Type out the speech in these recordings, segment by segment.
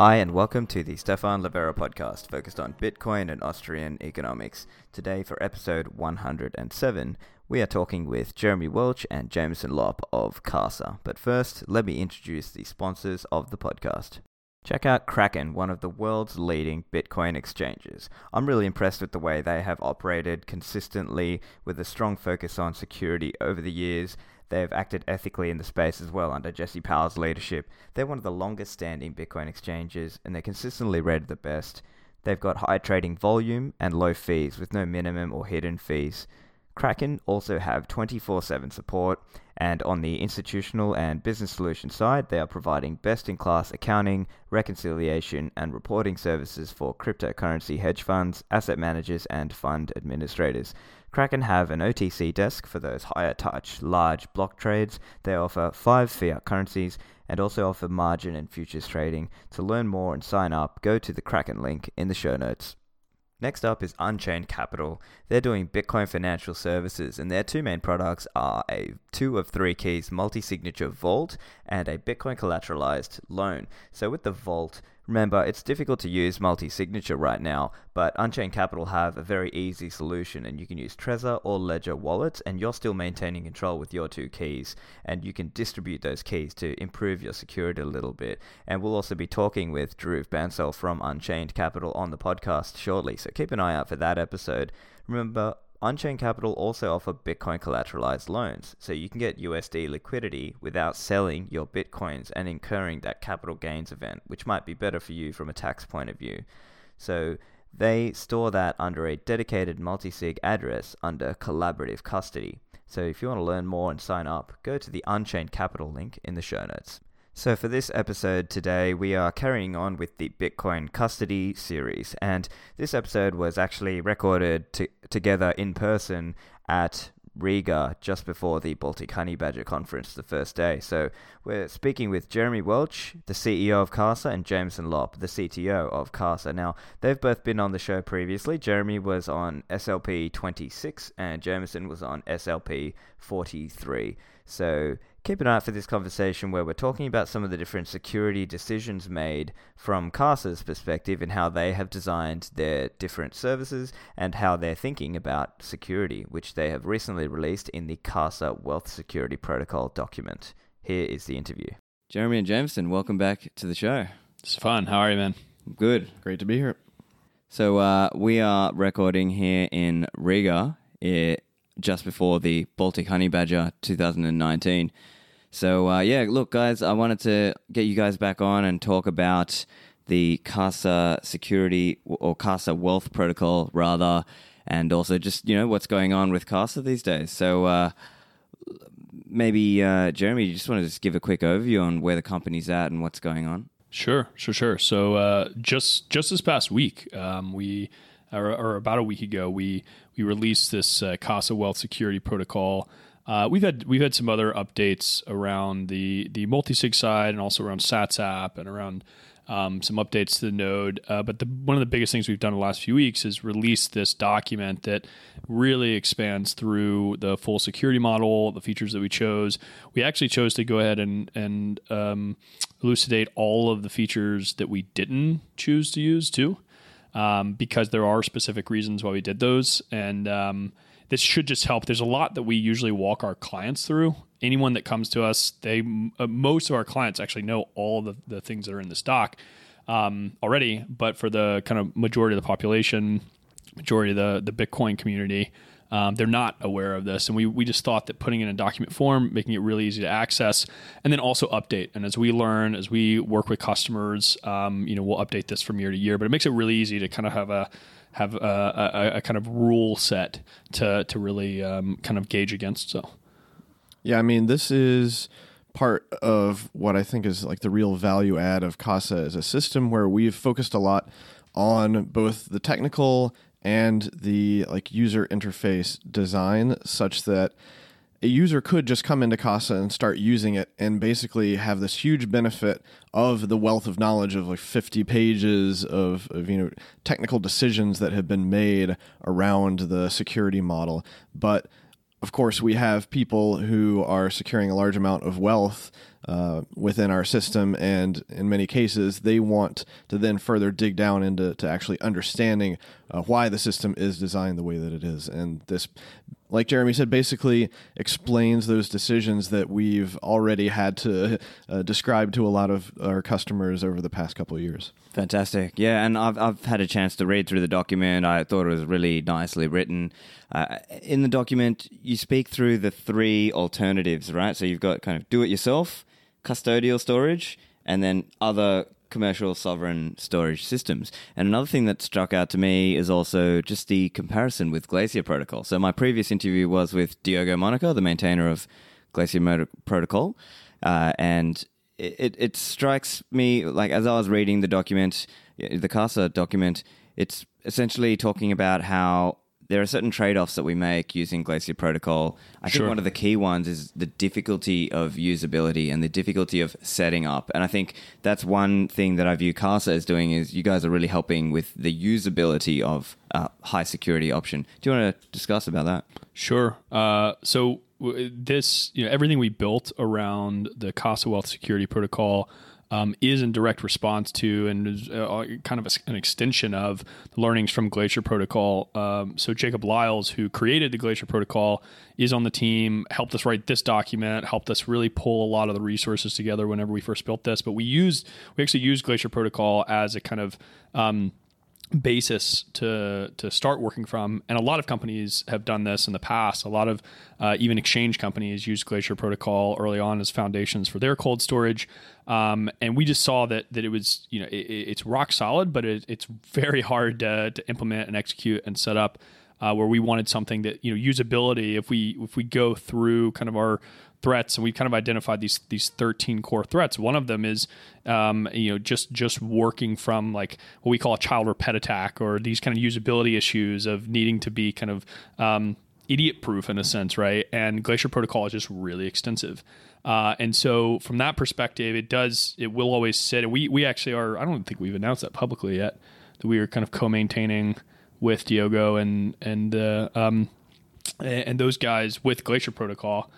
Hi, and welcome to the Stephan Livera podcast focused on Bitcoin and Austrian economics. Today, for episode 107, we are talking with Jeremy Welch and Jameson Lopp of Casa. But first, let me introduce the sponsors of the podcast. Check out Kraken, one of the world's leading Bitcoin exchanges. I'm really impressed with the way they have operated consistently with a strong focus on security over the years. They've acted ethically in the space as well under Jesse Powell's leadership. They're one of the longest standing Bitcoin exchanges and they're consistently rated the best. They've got high trading volume and low fees with no minimum or hidden fees. Kraken also have 24 7 support, and on the institutional and business solution side, they are providing best in class accounting, reconciliation, and reporting services for cryptocurrency hedge funds, asset managers, and fund administrators. Kraken have an OTC desk for those higher touch, large block trades. They offer five fiat currencies and also offer margin and futures trading. To learn more and sign up, go to the Kraken link in the show notes. Next up is Unchained Capital. They're doing Bitcoin financial services, and their two main products are a two of three keys multi signature vault and a Bitcoin collateralized loan. So, with the vault, Remember, it's difficult to use multi-signature right now, but Unchained Capital have a very easy solution and you can use Trezor or Ledger wallets and you're still maintaining control with your two keys and you can distribute those keys to improve your security a little bit. And we'll also be talking with Dhruv Bansal from Unchained Capital on the podcast shortly, so keep an eye out for that episode. Remember, Unchained Capital also offer Bitcoin collateralized loans, so you can get USD liquidity without selling your Bitcoins and incurring that capital gains event, which might be better for you from a tax point of view. So they store that under a dedicated multi-sig address under collaborative custody. So if you want to learn more and sign up, go to the Unchained Capital link in the show notes. So, for this episode today, we are carrying on with the Bitcoin Custody series. And this episode was actually recorded to, together in person at Riga just before the Baltic Honey Badger conference the first day. So, we're speaking with Jeremy Welch, the CEO of Casa, and Jameson Lopp, the CTO of Casa. Now, they've both been on the show previously. Jeremy was on SLP 26, and Jameson was on SLP 43. So, keep an eye out for this conversation where we're talking about some of the different security decisions made from Casa's perspective and how they have designed their different services and how they're thinking about security, which they have recently released in the Casa Wealth Security Protocol document. Here is the interview. Jeremy and Jameson, welcome back to the show. It's fun. How are you, man? Good. Great to be here. So uh, we are recording here in Riga. It, just before the Baltic Honey Badger 2019. So, uh, yeah, look, guys, I wanted to get you guys back on and talk about the Casa security or Casa wealth protocol, rather, and also just, you know, what's going on with Casa these days. So, uh, maybe, uh, Jeremy, you just want to just give a quick overview on where the company's at and what's going on? Sure, sure, sure. So, uh, just just this past week, um, we or, or, about a week ago, we we released this uh, Casa Wealth Security Protocol. Uh, we've had we've had some other updates around the the multi-sig side and also around Sats app and around um, some updates to the node. Uh, but the, one of the biggest things we've done in the last few weeks is release this document that really expands through the full security model, the features that we chose. We actually chose to go ahead and and um, elucidate all of the features that we didn't choose to use too um, because there are specific reasons why we did those. And um, this should just help. There's a lot that we usually walk our clients through. Anyone that comes to us, they uh, most of our clients actually know all the, the things that are in the stock um, already. But for the kind of majority of the population, majority of the the Bitcoin community, um, they're not aware of this. And we, we just thought that putting it in a document form, making it really easy to access, and then also update. And as we learn, as we work with customers, um, you know, we'll update this from year to year. But it makes it really easy to kind of have a have a, a, a kind of rule set to to really um, kind of gauge against. So, yeah, I mean, this is part of what I think is like the real value add of Casa as a system where we've focused a lot on both the technical and the like user interface design such that a user could just come into Casa and start using it and basically have this huge benefit of the wealth of knowledge of like 50 pages of, of you know technical decisions that have been made around the security model. But of course, we have people who are securing a large amount of wealth uh, within our system, and in many cases, they want to then further dig down into to actually understanding uh, why the system is designed the way that it is. And this, like Jeremy said, basically explains those decisions that we've already had to uh, describe to a lot of our customers over the past couple of years. Fantastic. Yeah, and I've, I've had a chance to read through the document. I thought it was really nicely written. Uh, in the document, you speak through the three alternatives, right? So you've got kind of do it yourself, custodial storage, and then other commercial sovereign storage systems. And another thing that struck out to me is also just the comparison with Glacier Protocol. So my previous interview was with Diogo Monica, the maintainer of Glacier Protocol, uh, and it, it strikes me like as I was reading the document, the CASA document, it's essentially talking about how there are certain trade-offs that we make using Glacier Protocol. I sure. think one of the key ones is the difficulty of usability and the difficulty of setting up. And I think that's one thing that I view Casa as doing is you guys are really helping with the usability of a high security option. Do you want to discuss about that? Sure. Uh, so this, you know, everything we built around the Casa Wealth Security Protocol um, is in direct response to and is uh, kind of a, an extension of the learnings from Glacier Protocol. Um, so Jacob Lyles, who created the Glacier Protocol, is on the team, helped us write this document, helped us really pull a lot of the resources together whenever we first built this. But we used we actually used Glacier Protocol as a kind of um, basis to to start working from. And a lot of companies have done this in the past. A lot of uh, even exchange companies use glacier protocol early on as foundations for their cold storage. Um, and we just saw that that it was you know it, it's rock solid but it, it's very hard to, to implement and execute and set up uh, where we wanted something that you know usability. If we if we go through kind of our threats, and we've kind of identified these these 13 core threats. One of them is, um, you know, just just working from like what we call a child or pet attack, or these kind of usability issues of needing to be kind of um, idiot proof in a sense, right? And Glacier Protocol is just really extensive. Uh, and so from that perspective, it does it will always sit. We we actually are. I don't think we've announced that publicly yet. That we are kind of co-maintaining with Diogo and and uh, um, and those guys with Glacier Protocol.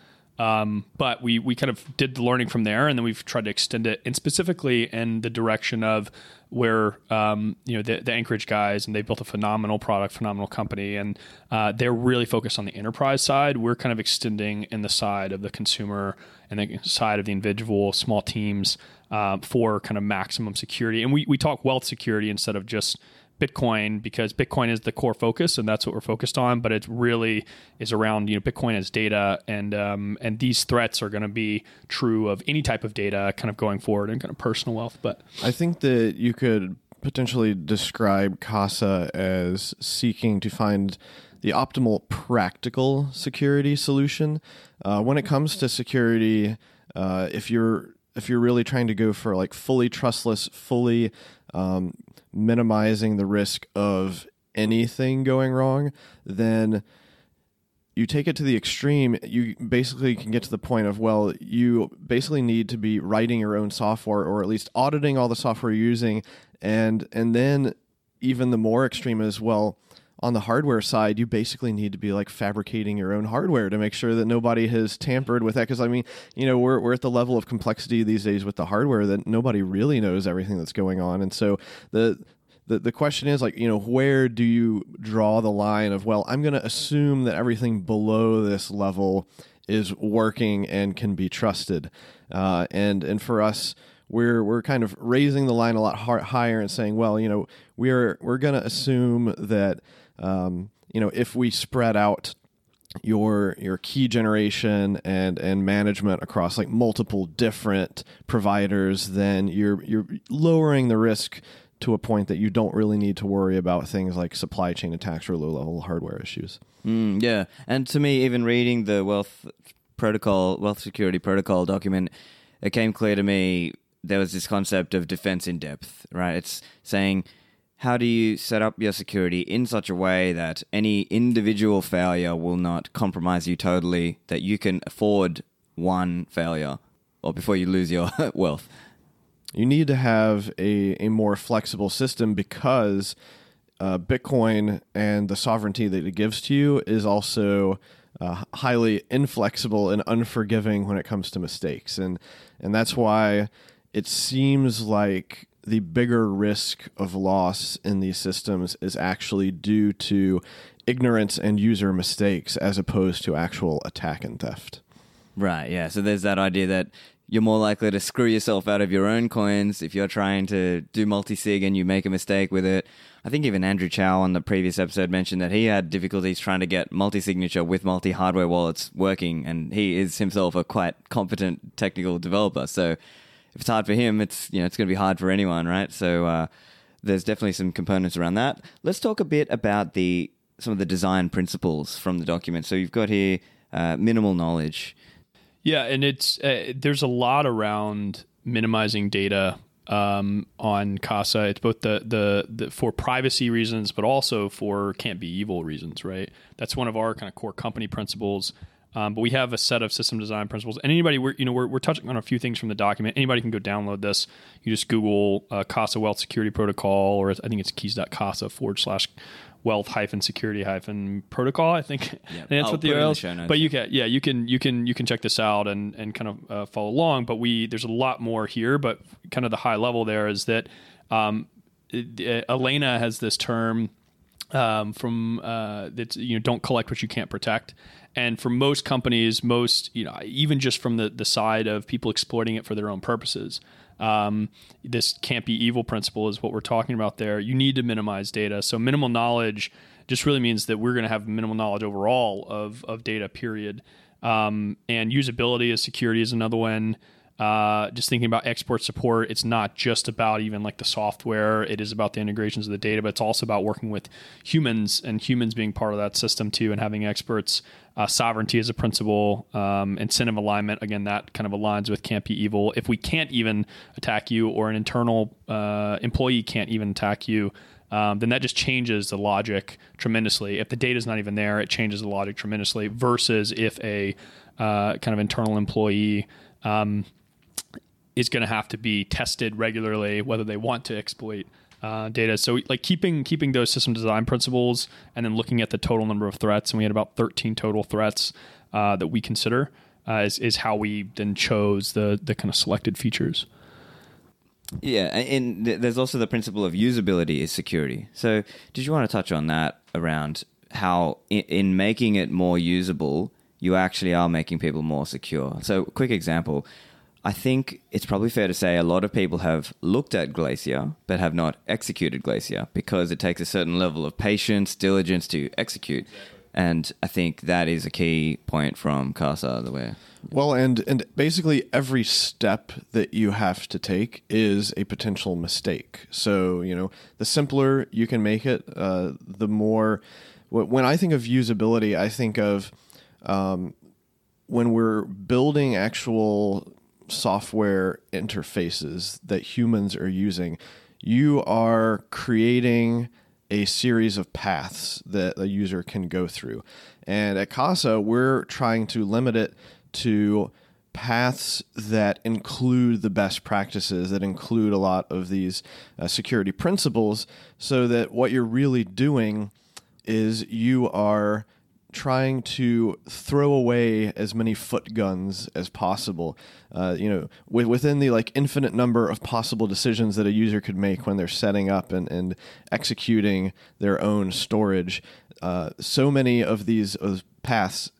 Um, but we we kind of did the learning from there, and then we've tried to extend it, and specifically in the direction of where um, you know the, the, Anchorage guys, and they built a phenomenal product, phenomenal company, and uh, they're really focused on the enterprise side. We're kind of extending in the side of the consumer and the side of the individual, small teams uh, for kind of maximum security. And we we talk wealth security instead of just Bitcoin because Bitcoin is the core focus and that's what we're focused on. But it really is around you know Bitcoin as data and um, and these threats are going to be true of any type of data kind of going forward and kind of personal wealth. But I think that you could potentially describe Casa as seeking to find the optimal practical security solution uh, when it comes to security. Uh, if you're if you're really trying to go for like fully trustless, fully um, minimizing the risk of anything going wrong, then you take it to the extreme, you basically can get to the point of, well, you basically need to be writing your own software or at least auditing all the software you're using. And, and then even the more extreme is, well, on the hardware side, you basically need to be like fabricating your own hardware to make sure that nobody has tampered with that. Because I mean, you know, we're we're at the level of complexity these days with the hardware that nobody really knows everything that's going on, and so the the, the question is like you know where do you draw the line of well i'm going to assume that everything below this level is working and can be trusted uh, and and for us we're we're kind of raising the line a lot higher and saying well you know we're we're going to assume that um, you know, if we spread out your your key generation and and management across like multiple different providers, then you're you're lowering the risk to a point that you don't really need to worry about things like supply chain attacks or low level hardware issues. Mm, yeah, and to me, even reading the wealth protocol, wealth security protocol document, it came clear to me there was this concept of defense in depth. Right, it's saying how do you set up your security in such a way that any individual failure will not compromise you totally, that you can afford one failure or before you lose your wealth? You need to have a, a more flexible system because uh, Bitcoin and the sovereignty that it gives to you is also uh, highly inflexible and unforgiving when it comes to mistakes, and and that's why it seems like the bigger risk of loss in these systems is actually due to ignorance and user mistakes as opposed to actual attack and theft. Right, yeah. So there's that idea that you're more likely to screw yourself out of your own coins if you're trying to do multi sig and you make a mistake with it. I think even Andrew Chow on the previous episode mentioned that he had difficulties trying to get multi signature with multi hardware wallets working, and he is himself a quite competent technical developer. So if it's hard for him, it's you know it's going to be hard for anyone, right? So uh, there's definitely some components around that. Let's talk a bit about the some of the design principles from the document. So you've got here uh, minimal knowledge. Yeah, and it's uh, there's a lot around minimizing data um, on Casa. It's both the, the the for privacy reasons, but also for can't be evil reasons. Right. That's one of our kind of core company principles. Um, but we have a set of system design principles, and anybody, we're, you know, we're, we're touching on a few things from the document. Anybody can go download this. You just Google uh, Casa Wealth Security Protocol, or I think it's keys.casa forward slash wealth hyphen security hyphen protocol. I think Yep. that's I'll what the put it in the URL. But you can, yeah, you can, you can, you can check this out and and kind of uh, follow along. But we there's a lot more here, but kind of the high level there is that um, it- uh, Elena has this term um, from uh, that you know don't collect what you can't protect. And for most companies, most you know, even just from the the side of people exploiting it for their own purposes, um, this can't be evil principle is what we're talking about there. You need to minimize data. So minimal knowledge just really means that we're going to have minimal knowledge overall of of data. Period. Um, and usability as security is another one. Uh, just thinking about export support, it's not just about even like the software. It is about the integrations of the data, but it's also about working with humans and humans being part of that system too, and having experts. Uh, sovereignty is a principle. Um, incentive alignment, again, that kind of aligns with can't be evil. If we can't even attack you, or an internal uh, employee can't even attack you, um, then that just changes the logic tremendously. If the data is not even there, it changes the logic tremendously. Versus if a uh, kind of internal employee um, is going to have to be tested regularly whether they want to exploit uh, data. So like keeping keeping those system design principles and then looking at the total number of threats, and we had about 13 total threats uh, that we consider uh, is, is how we then chose the the kind of selected features. Yeah, and th- there's also the principle of usability is security. So, did you want to touch on that around how, in making it more usable, you actually are making people more secure? So, quick example. I think it's probably fair to say a lot of people have looked at Glacier but have not executed Glacier because it takes a certain level of patience, diligence to execute. And I think that is a key point from Casa, the way. Well, and and basically every step that you have to take is a potential mistake. So you know, the simpler you can make it, uh, the more. When I think of usability, I think of um, when we're building actual software interfaces that humans are using. You are creating a series of paths that a user can go through. And at Casa, we're trying to limit it to paths that include the best practices, that include a lot of these uh, security principles, so that what you're really doing is you are trying to throw away as many foot guns as possible. Uh, you know, wi- within the like infinite number of possible decisions that a user could make when they're setting up and, and executing their own storage. Uh, so many of these paths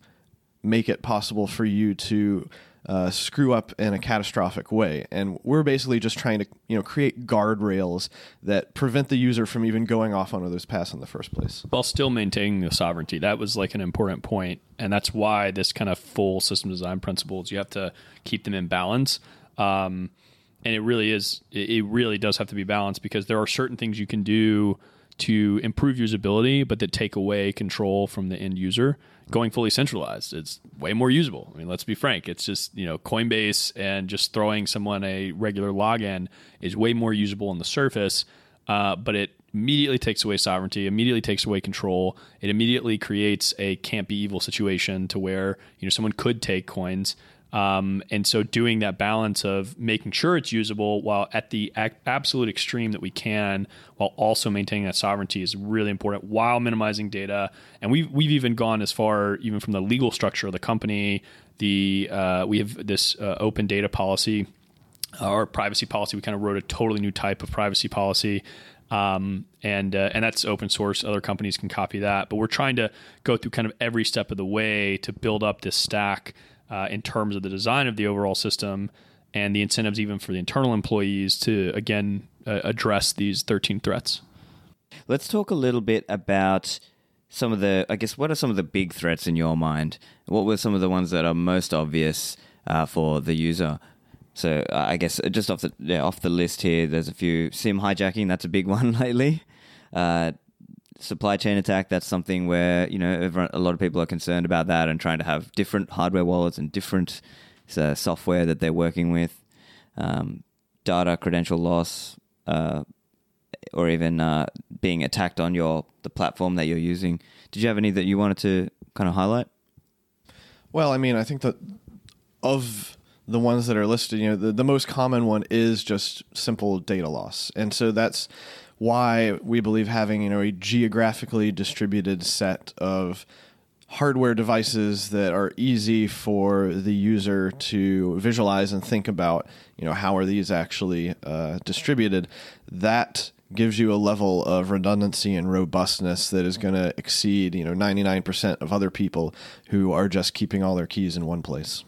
make it possible for you to uh, screw up in a catastrophic way. And we're basically just trying to, you know, create guardrails that prevent the user from even going off onto those paths in the first place. while still maintaining the sovereignty. That was like an important point, and that's why this kind of full system design principles you have to keep them in balance. Um, and it really is, it it really does have to be balanced because there are certain things you can do to improve usability, but that take away control from the end user. Going fully centralized, it's way more usable. I mean, let's be frank. It's just you know Coinbase and just throwing someone a regular login is way more usable on the surface uh, but it immediately takes away sovereignty, immediately takes away control. It immediately creates a can't be evil situation to where you know someone could take coins. Um, and so doing that balance of making sure it's usable while at the ac- absolute extreme that we can, while also maintaining that sovereignty is really important while minimizing data. And we've, we've even gone as far, even from the legal structure of the company, the uh, we have this uh, open data policy or privacy policy. We kind of wrote a totally new type of privacy policy. Um, and uh, and that's open source. Other companies can copy that, but we're trying to go through kind of every step of the way to build up this stack uh, in terms of the design of the overall system and the incentives even for the internal employees to again uh, address these 13 threats. Let's talk a little bit about some of the I guess what are some of the big threats in your mind? What were some of the ones that are most obvious uh, for the user? So uh, I guess just off the yeah, off the list here, there's a few SIM hijacking. That's a big one lately. Supply chain attack. That's something where you know a lot of people are concerned about that and trying to have different hardware wallets and different uh, software that they're working with. Um, data credential loss, uh, or even uh, being attacked on your the platform that you're using. Did you have any that you wanted to kind of highlight? Well, I mean, I think that of the ones that are listed, you know, the, the most common one is just simple data loss. And so that's why we believe having you know a geographically distributed set of hardware devices that are easy for the user to visualize and think about you know how are these actually uh, distributed that gives you a level of redundancy and robustness that is going to exceed you know 99% of other people who are just keeping all their keys in one place.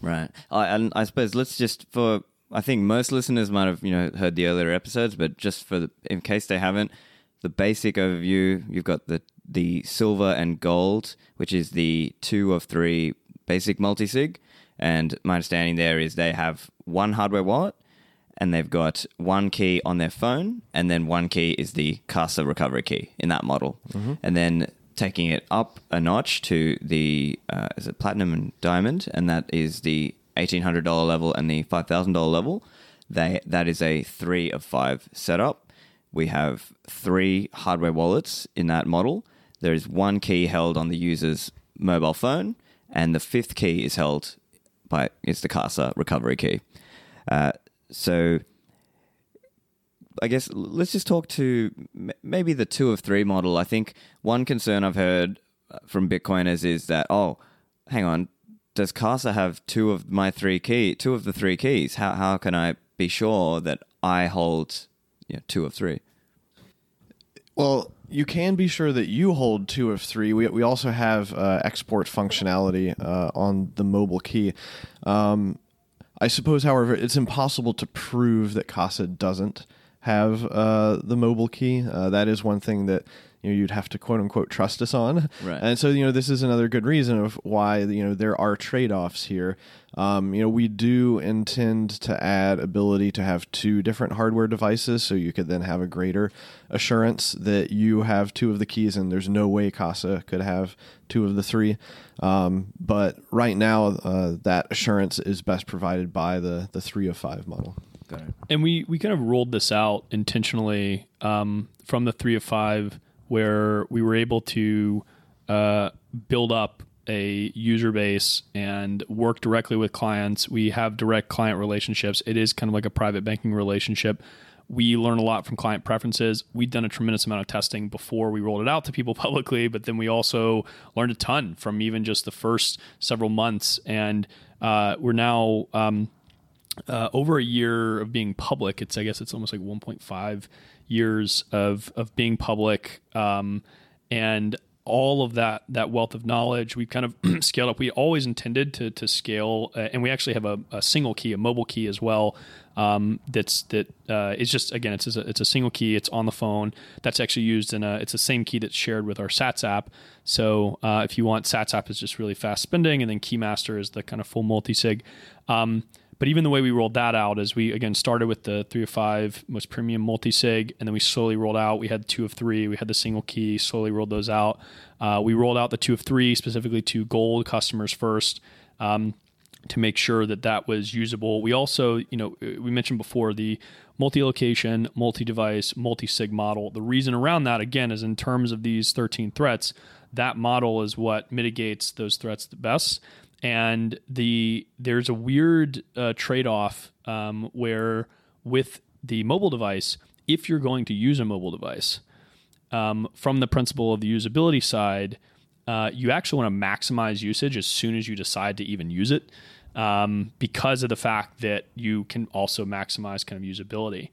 Right. I, and i suppose let's just for I think most listeners might have you know heard the earlier episodes, but just for the, in case they haven't, the basic overview you've got the the silver and gold, which is the two of three basic multi sig, and my understanding there is they have one hardware wallet, and they've got one key on their phone, and then one key is the Casa recovery key in that model, mm-hmm. and then taking it up a notch to the uh, is it platinum and diamond, and that is the $1,800 level and the $5,000 level, they, that is a three of five setup. We have three hardware wallets in that model. There is one key held on the user's mobile phone, and the fifth key is held by it's the Casa recovery key. Uh, so I guess let's just talk to maybe the two of three model. I think one concern I've heard uh, from Bitcoiners is that oh, hang on, does Casa have two of my three key, two of the three keys? How how can I be sure that I hold you know, two of three? Well, you can be sure that you hold two of three. We, we also have uh, export functionality uh, on the mobile key. Um, I suppose, however, it's impossible to prove that Casa doesn't have uh, the mobile key. Uh, that is one thing that you know, you'd have to quote unquote trust us on. Right. And so, you know, this is another good reason of why, you know, there are trade offs here. Um, you know, we do intend to add ability to have two different hardware devices so you could then have a greater assurance that you have two of the keys and there's no way Casa could have two of the three. Um, but right now, uh, that assurance is best provided by the, the three of five model. And we, we kind of rolled this out intentionally um, from the three of five where we were able to uh, build up a user base and work directly with clients. We have direct client relationships. It is kind of like a private banking relationship. We learn a lot from client preferences. We've done a tremendous amount of testing before we rolled it out to people publicly, but then we also learned a ton from even just the first several months. And uh, we're now um, uh, over a year of being public. It's I guess it's almost like 1.5 years of of being public, um, and all of that that wealth of knowledge we've kind of scaled up. We always intended to to scale, uh, and we actually have a, a, single key, a mobile key as well. Um, that's that uh, it's just again it's a, it's a single key. It's on the phone. That's actually used in a it's the same key that's shared with our Sats app. So uh, if you want Sats app is just really fast spending, and then Keymaster is the kind of full multi sig. Um, but even the way we rolled that out is we again started with the three of five most premium multi sig, and then we slowly rolled out. We had two of three, we had the single key, slowly rolled those out. Uh, we rolled out the two of three specifically to gold customers first. Um, to make sure that that was usable. We also, you know, we mentioned before the multi-location, multi-device, multi-sig model. The reason around that again is in terms of these 13 threats, that model is what mitigates those threats the best. And the there's a weird uh, trade off um, where with the mobile device, if you're going to use a mobile device, um, from the principle of the usability side, uh, you actually want to maximize usage as soon as you decide to even use it um, because of the fact that you can also maximize kind of usability.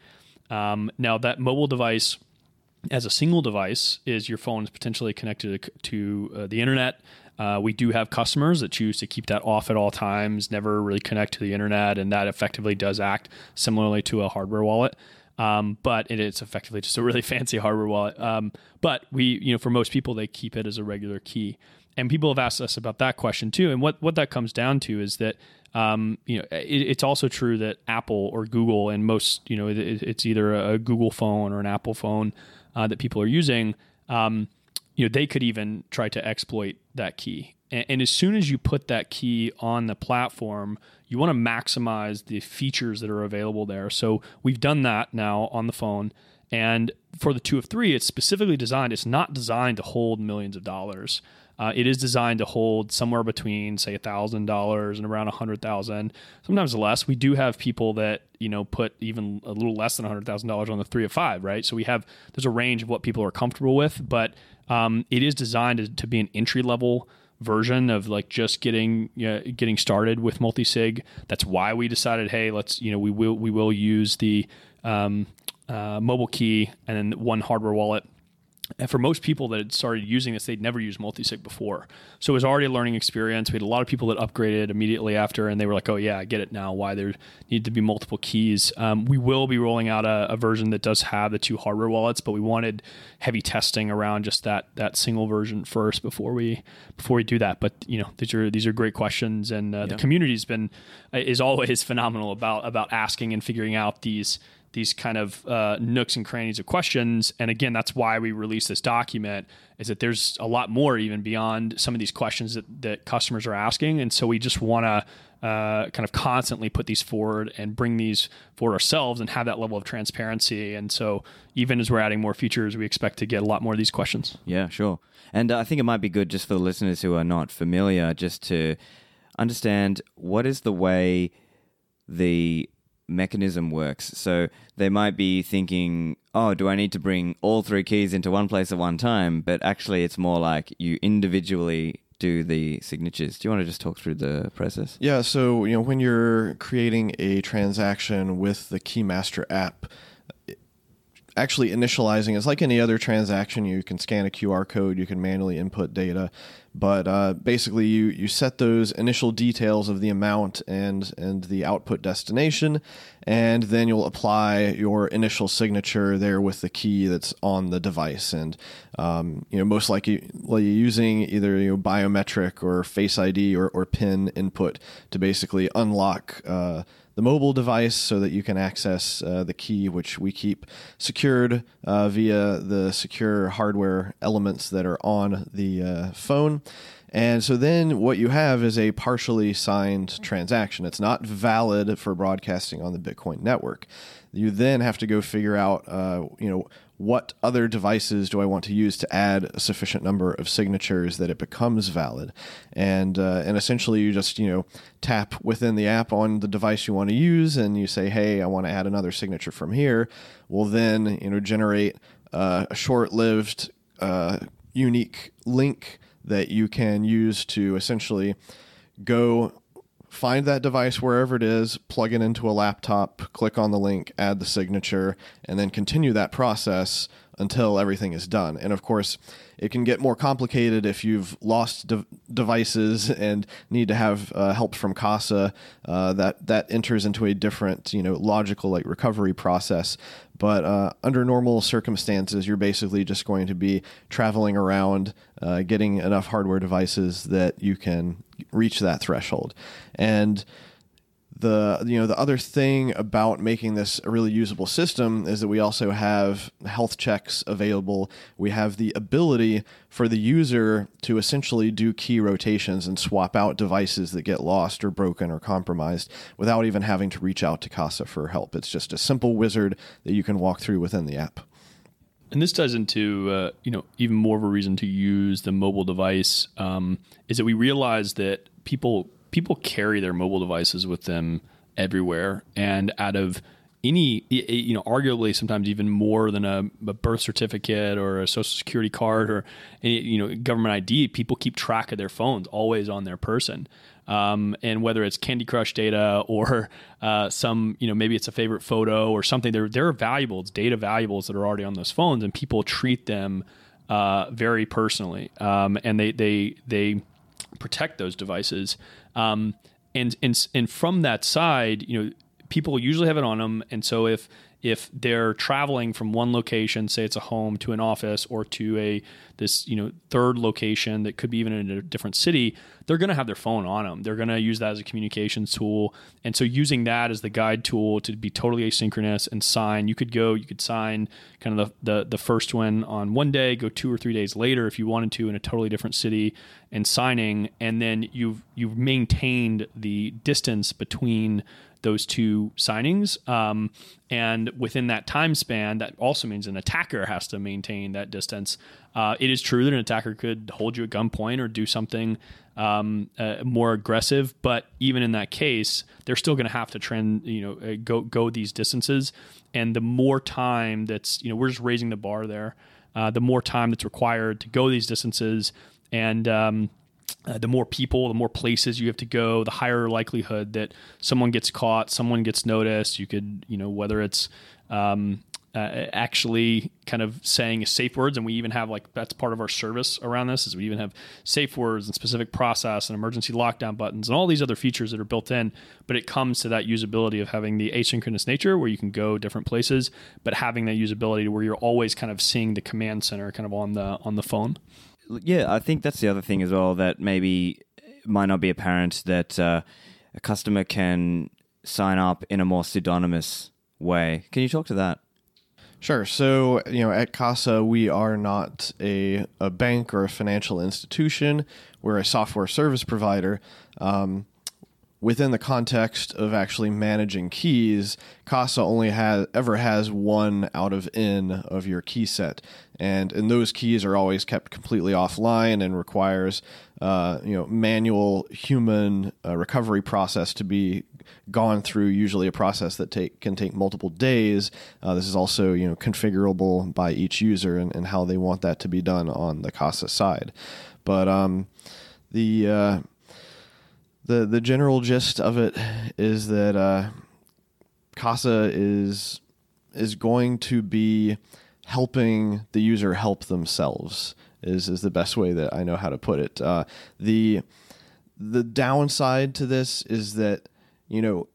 Um, now, that mobile device as a single device is your phone is potentially connected to uh, the internet. Uh, we do have customers that choose to keep that off at all times, never really connect to the internet, and that effectively does act similarly to a hardware wallet. Um, but it is effectively just a really fancy hardware wallet. Um, but we, you know, for most people, they keep it as a regular key. And people have asked us about that question too. And what what that comes down to is that um, you know, it, it's also true that Apple or Google and most, you know, it, it's either a Google phone or an Apple phone uh, that people are using. Um, you know, they could even try to exploit that key. And, and as soon as you put that key on the platform, you want to maximize the features that are available there. So we've done that now on the phone. And for the two of three, it's specifically designed, it's not designed to hold millions of dollars. Uh, it is designed to hold somewhere between, say, thousand dollars and around a hundred thousand, sometimes less. We do have people that you know put even a little less than hundred thousand dollars on the three of five, right? So we have there's a range of what people are comfortable with, but um, it is designed to, to be an entry level version of like just getting you know, getting started with multi-sig. That's why we decided, hey, let's you know we will we will use the um, uh, mobile key and then one hardware wallet and for most people that had started using this, they'd never used multisig before. So it was already a learning experience. We had a lot of people that upgraded immediately after, and they were like, oh, yeah, I get it now, why there need to be multiple keys. Um, we will be rolling out a, a, version that does have the two hardware wallets, but we wanted heavy testing around just that that single version first before we before we do that. But, you know, these are these are great questions, and uh, yeah. the community's been is always phenomenal about about asking and figuring out these – these kind of uh, nooks and crannies of questions. And again, that's why we release this document is that there's a lot more even beyond some of these questions that, that customers are asking. And so we just want to uh, kind of constantly put these forward and bring these forward ourselves and have that level of transparency. And so even as we're adding more features, we expect to get a lot more of these questions. Yeah, sure. And uh, I think it might be good just for the listeners who are not familiar, just to understand what is the way the mechanism works. So they might be thinking, oh, do I need to bring all three keys into one place at one time? But actually, it's more like you individually do the signatures. Do you want to just talk through the process? Yeah. So, you know, when you're creating a transaction with the Keymaster app, actually initializing is like any other transaction. You can scan a QR code, you can manually input data, but uh, basically you you set those initial details of the amount and and the output destination, and then you'll apply your initial signature there with the key that's on the device, and um, you know most likely using either you know, biometric or Face ID or, or PIN input to basically unlock. Uh, the mobile device so that you can access uh, the key, which we keep secured uh, via the secure hardware elements that are on the uh, phone. And so then what you have is a partially signed transaction. It's not valid for broadcasting on the Bitcoin network. You then have to go figure out, uh, you know, what other devices do I want to use to add a sufficient number of signatures that it becomes valid, and uh, and essentially you just you know tap within the app on the device you want to use, and you say, hey, I want to add another signature from here. Will then you know generate uh, a short-lived uh, unique link that you can use to essentially go find that device wherever it is, plug it into a laptop, click on the link, add the signature, and then continue that process until everything is done. And of course, it can get more complicated if you've lost de- devices and need to have uh, help from Casa. Uh, that that enters into a different, you know, logical like recovery process. But uh, under normal circumstances, you're basically just going to be traveling around, uh, getting enough hardware devices that you can reach that threshold. And the you know the other thing about making this a really usable system is that we also have health checks available. We have the ability for the user to essentially do key rotations and swap out devices that get lost or broken or compromised without even having to reach out to Casa for help. It's just a simple wizard that you can walk through within the app. and this ties into uh, you know even more of a reason to use the mobile device um, is that we realize that people people carry their mobile devices with them everywhere, and out of any you know arguably sometimes even more than a, a, birth certificate or a social security card or any, you know government id people keep track of their phones always on their person. Um, and whether it's candy crush data or uh, some you know maybe it's a favorite photo or something they're they're valuable it's data valuables that are already on those phones and people treat them uh, very personally. Um, and they they they protect those devices um, and and and from that side you know people usually have it on them. And so if if they're traveling from one location, say it's a home to an office or to a this you know third location that could be even in a different city, they're going to have their phone on them. They're going to use that as a communications tool, and so using that as the guide tool to be totally asynchronous and sign. You could go, you could sign kind of the the, the first one on one day, go two or three days later if you wanted to in a totally different city and signing, and then you've you've maintained the distance between those two signings. Um, and within that time span, that also means an attacker has to maintain that distance. Uh, it is true that an attacker could hold you at gunpoint or do something um, uh, more aggressive, but even in that case, they're still going to have to trend, you know, uh, go go these distances. And the more time that's, you know, we're just raising the bar there. Uh, the more time that's required to go these distances, and um, uh, the more people, the more places you have to go, the higher likelihood that someone gets caught, someone gets noticed. You could, you know, whether it's um, uh, actually kind of saying safe words, and we even have like that's part of our service around this is we even have safe words and specific process and emergency lockdown buttons and all these other features that are built in. But it comes to that usability of having the asynchronous nature where you can go different places, but having that usability where you're always kind of seeing the command center kind of on the on the phone yeah, I think that's the other thing as well that maybe might not be apparent that uh, a customer can sign up in a more pseudonymous way. Can you talk to that? Sure. So, you know, at Casa, we are not a, a bank or a financial institution. We're a software service provider. Um, within the context of actually managing keys, Casa only has ever has one out of n of your key set, and and those keys are always kept completely offline and requires uh, you know manual human uh, recovery process to be gone through. Usually, a process that take can take multiple days. Uh, this is also you know configurable by each user and, and how they want that to be done on the Casa side, but um, the uh, the the general gist of it is that uh, Casa is is going to be helping the user help themselves. Is is the best way that I know how to put it. Uh, the the downside to this is that you know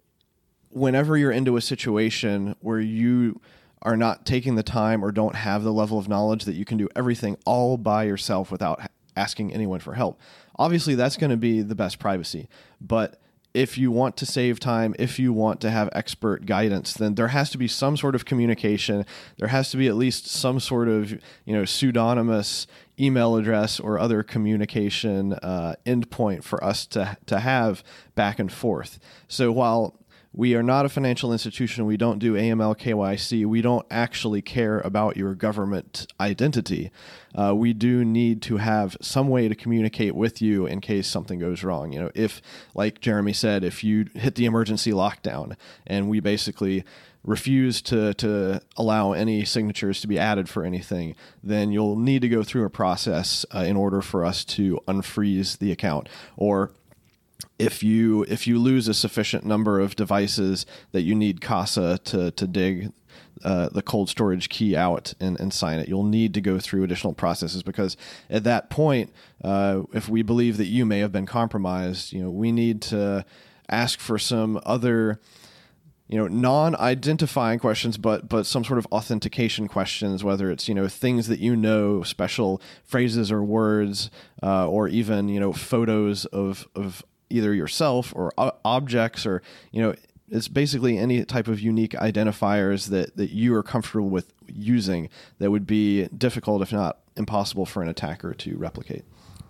whenever you're into a situation where you are not taking the time or don't have the level of knowledge that you can do everything all by yourself without asking anyone for help. Obviously, that's going to be the best privacy. But if you want to save time, if you want to have expert guidance, then there has to be some sort of communication. There has to be at least some sort of you know pseudonymous email address or other communication uh, endpoint for us to to have back and forth. So while we are not a financial institution. We don't do AML KYC. We don't actually care about your government identity. Uh, we do need to have some way to communicate with you in case something goes wrong. You know, if, like Jeremy said, if you hit the emergency lockdown and we basically refuse to, to allow any signatures to be added for anything, then you'll need to go through a process uh, in order for us to unfreeze the account. Or if you if you lose a sufficient number of devices that you need Casa to to dig uh, the cold storage key out and, and sign it. You'll need to go through additional processes because at that point, uh, if we believe that you may have been compromised, you know, we need to ask for some other you know non-identifying questions but but some sort of authentication questions whether it's you know things that you know special phrases or words uh, or even you know photos of of either yourself or objects or you know it's basically any type of unique identifiers that that you are comfortable with using that would be difficult if not impossible for an attacker to replicate.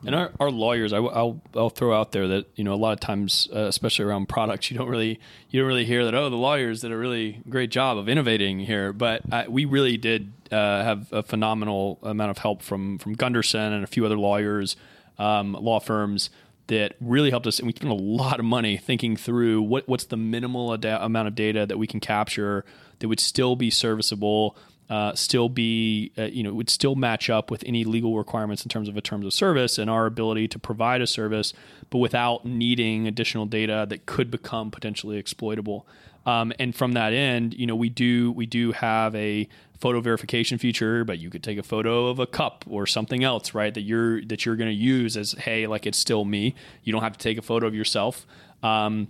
And our, our lawyers, I, will I'll throw out there that you know a lot of times, uh, especially around products, you don't really you don't really hear that oh the lawyers did a really great job of innovating here, but I, we really did uh, have a phenomenal amount of help from from Gunderson and a few other lawyers, um, law firms that really helped us. And we spent a lot of money thinking through what what's the minimal ad- amount of data that we can capture that would still be serviceable uh, still be, uh, you know, would still match up with any legal requirements in terms of a terms of service and our ability to provide a service, but without needing additional data that could become potentially exploitable. Um, and from that end, you know, we do we do have a photo verification feature, but you could take a photo of a cup or something else, right? That you're that you're going to use as, hey, like it's still me. You don't have to take a photo of yourself. Um,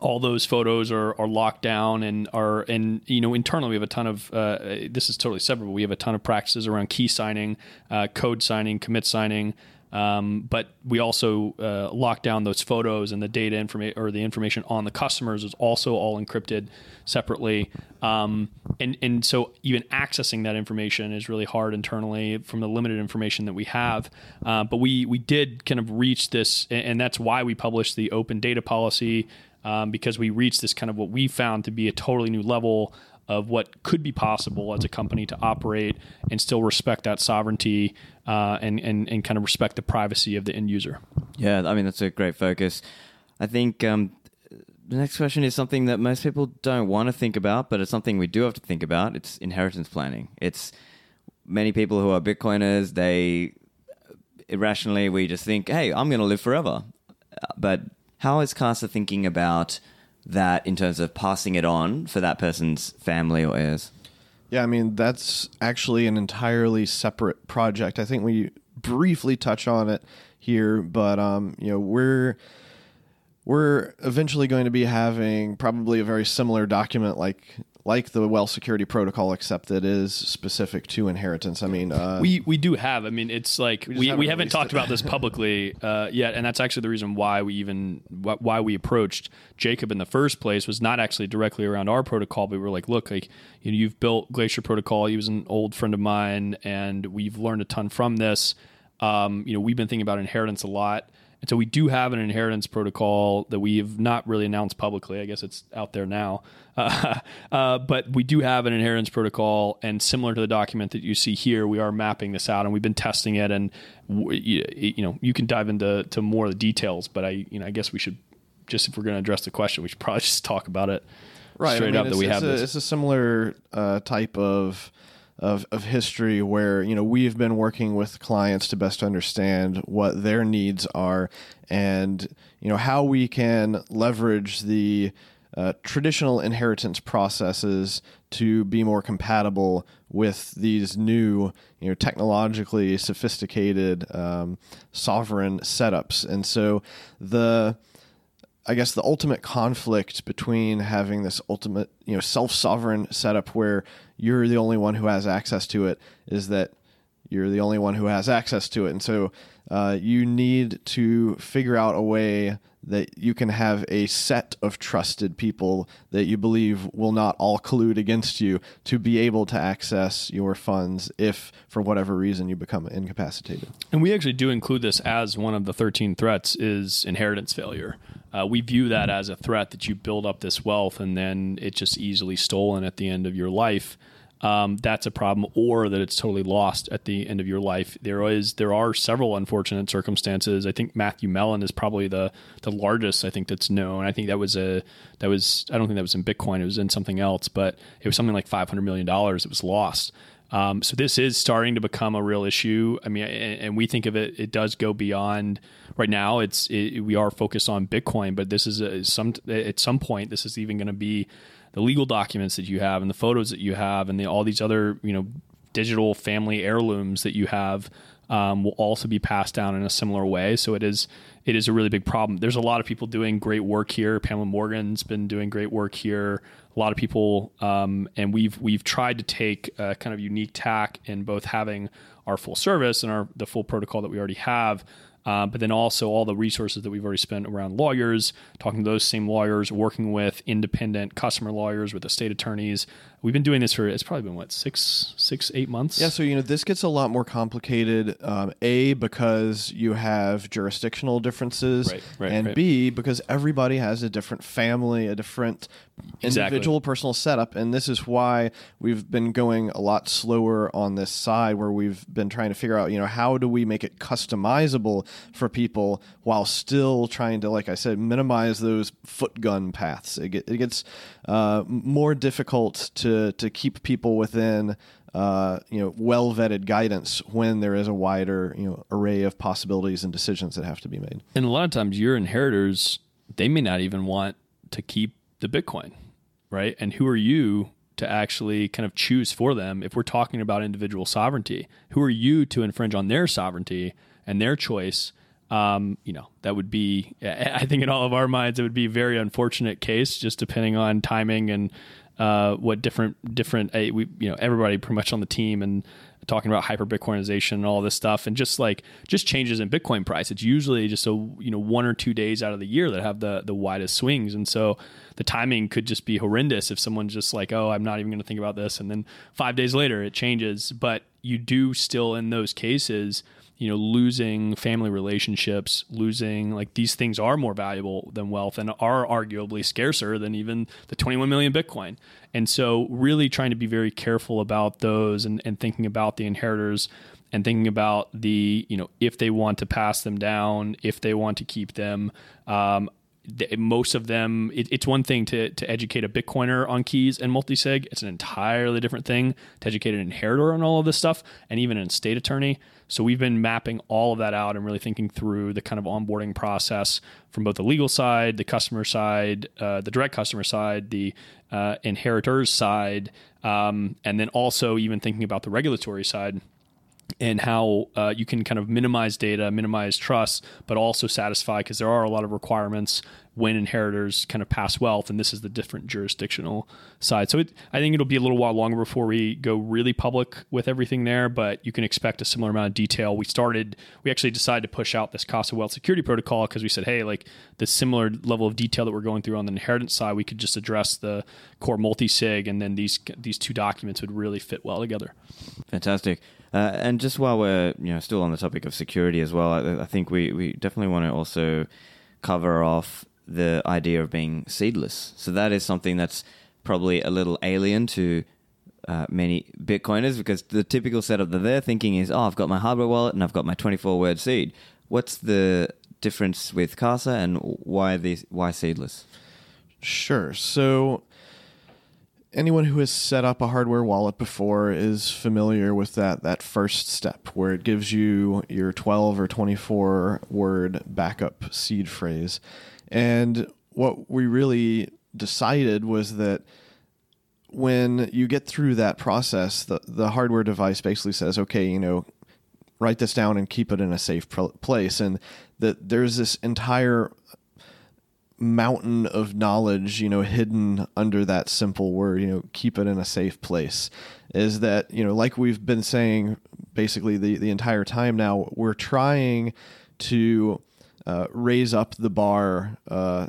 all those photos are, are locked down and are and you know internally we have a ton of uh, this is totally separate but we have a ton of practices around key signing uh, code signing commit signing um, but we also uh, lock down those photos and the data information or the information on the customers is also all encrypted separately. Um, and and so even accessing that information is really hard internally from the limited information that we have. Uh, but we we did kind of reach this, and that's why we published the open data policy um, because we reached this kind of what we found to be a totally new level of what could be possible as a company to operate and still respect that sovereignty uh, and, and, and kind of respect the privacy of the end user. Yeah, I mean, that's a great focus. I think um, the next question is something that most people don't want to think about, but it's something we do have to think about. It's inheritance planning. It's many people who are Bitcoiners, they irrationally, we just think, hey, I'm going to live forever. But how is Casa thinking about that in terms of passing it on for that person's family or heirs? Yeah, I mean, that's actually an entirely separate project. I think we briefly touch on it here, but um, you know, we're we're eventually going to be having probably a very similar document like like the wealth security protocol, except that is specific to inheritance. I mean, uh, we we do have. I mean, it's like we, we, haven't, we haven't talked about this publicly uh, yet, and that's actually the reason why we even why we approached Jacob in the first place was not actually directly around our protocol, but we were like, look, like you know, you've built Glacier Protocol. He was an old friend of mine, and we've learned a ton from this. Um, you know, we've been thinking about inheritance a lot. And so we do have an inheritance protocol that we have not really announced publicly. I guess it's out there now. Uh, uh, but we do have an inheritance protocol, and similar to the document that you see here, we are mapping this out, and we've been testing it. And you, you know, you can dive into to more of the details, but I, you know, I guess we should just if we're going to address the question, we should probably just talk about it right. straight I mean, up that we have a, this. It's a similar uh, type of of, of history where you know we've been working with clients to best understand what their needs are and you know how we can leverage the uh, traditional inheritance processes to be more compatible with these new you know technologically sophisticated um, sovereign setups. And so the I guess the ultimate conflict between having this ultimate, you know, self-sovereign setup where you're the only one who has access to it is that you're the only one who has access to it, and so uh, you need to figure out a way that you can have a set of trusted people that you believe will not all collude against you to be able to access your funds if, for whatever reason, you become incapacitated. And we actually do include this as one of the 13 threats is inheritance failure. Uh, we view that as a threat that you build up this wealth and then it's just easily stolen at the end of your life. Um, that's a problem, or that it's totally lost at the end of your life. There is there are several unfortunate circumstances. I think Matthew Mellon is probably the the largest. I think that's known. I think that was a that was I don't think that was in Bitcoin. It was in something else, but it was something like five hundred million dollars. It was lost. Um, so this is starting to become a real issue. I mean, and, and, we think of it. It does go beyond. Right now, it's it, we are focused on Bitcoin, but this is a, some at some point this is even going to be the legal documents that you have and the photos that you have and the, all these other you know digital family heirlooms that you have um, will also be passed down in a similar way. So it is it is a really big problem. There's a lot of people doing great work here. Pamela Morgan's been doing great work here. A lot of people, um, and we've we've tried to take a kind of unique tack in both having our full service and our the full protocol that we already have, uh, but then also all the resources that we've already spent around lawyers, talking to those same lawyers, working with independent customer lawyers, with the state attorneys. We've been doing this for it's probably been what six, six, eight months. Yeah, so you know this gets a lot more complicated. Um, a because you have jurisdictional differences, Right, right, and right. B because everybody has a different family, a different Exactly. individual personal setup, and this is why we've been going a lot slower on this side, where we've been trying to figure out, you know, how do we make it customizable for people while still trying to, like I said, minimize those foot gun paths. It, get, it gets uh, more difficult to to keep people within uh, you know, well vetted guidance when there is a wider, you know, array of possibilities and decisions that have to be made. And a lot of times your inheritors, they may not even want to keep the Bitcoin, right? And who are you to actually kind of choose for them if we're talking about individual sovereignty? Who are you to infringe on their sovereignty and their choice? Um, you know, that would be, I think in all of our minds, it would be a very unfortunate case, just depending on timing and uh, what different, different, uh, we, you know, everybody pretty much on the team and talking about hyper Bitcoinization and all this stuff, and just like just changes in Bitcoin price. It's usually just a you know one or two days out of the year that have the the widest swings, and so the timing could just be horrendous if someone's just like, oh, I'm not even going to think about this, and then five days later it changes. But you do still in those cases you know losing family relationships losing like these things are more valuable than wealth and are arguably scarcer than even the 21 million bitcoin. And so really trying to be very careful about those and, and thinking about the inheritors and thinking about the you know if they want to pass them down if they want to keep them um, th- most of them it, it's one thing to, to educate a bitcoiner on keys and multisig. It's an entirely different thing to educate an inheritor on all of this stuff and even an estate attorney so we've been mapping all of that out and really thinking through the kind of onboarding process from both the legal side the customer side uh, the direct customer side the uh, inheritors side um, and then also even thinking about the regulatory side and how uh, you can kind of minimize data, minimize trust, but also satisfy because there are a lot of requirements when inheritors kind of pass wealth, and this is the different jurisdictional side. So it, I think it'll be a little while longer before we go really public with everything there, but you can expect a similar amount of detail. We started, we actually decided to push out this Casa Wealth Security Protocol because we said, hey, like the similar level of detail that we're going through on the inheritance side, we could just address the core multi-sig, and then these these two documents would really fit well together. Fantastic. Uh, and just while we're you know still on the topic of security as well, I, I think we, we definitely want to also cover off the idea of being seedless. So that is something that's probably a little alien to uh, many Bitcoiners because the typical setup that they're thinking is, oh, I've got my hardware wallet and I've got my 24 word seed. What's the difference with Casa and why these why seedless? Sure. So anyone who has set up a hardware wallet before is familiar with that that first step where it gives you your 12 or 24 word backup seed phrase. And what we really decided was that when you get through that process, the, the hardware device basically says, okay, you know, write this down and keep it in a safe pl- place. And that there's this entire mountain of knowledge, you know, hidden under that simple word, you know, keep it in a safe place. Is that, you know, like we've been saying basically the, the entire time now, we're trying to uh, raise up the bar uh,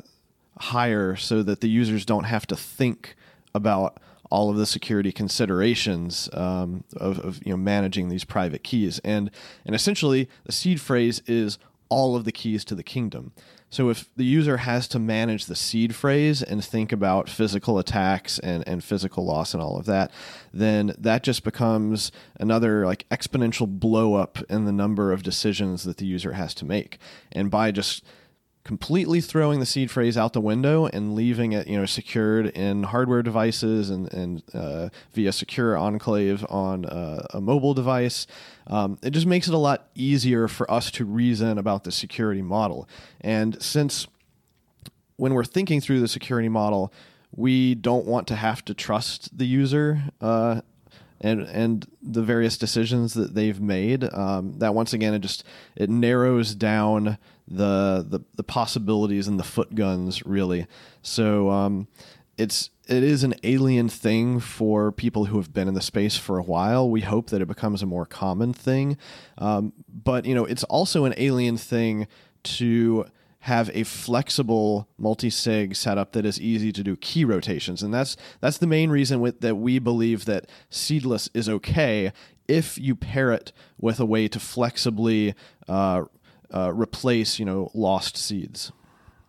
higher so that the users don't have to think about all of the security considerations um, of, of you know managing these private keys. And and essentially the seed phrase is all of the keys to the kingdom so if the user has to manage the seed phrase and think about physical attacks and, and physical loss and all of that, then that just becomes another like exponential blow up in the number of decisions that the user has to make. And by just completely throwing the seed phrase out the window and leaving it, you know, secured in hardware devices and, and uh, via secure enclave on uh, a mobile device. Um, it just makes it a lot easier for us to reason about the security model. And since when we're thinking through the security model, we don't want to have to trust the user uh, and and the various decisions that they've made. Um, that once again, it just it narrows down the the, the possibilities and the foot guns really. So um, it's it is an alien thing for people who have been in the space for a while. We hope that it becomes a more common thing, um, but you know, it's also an alien thing to have a flexible multi-sig setup that is easy to do key rotations. And that's that's the main reason with, that we believe that seedless is okay if you pair it with a way to flexibly uh, uh, replace you know lost seeds.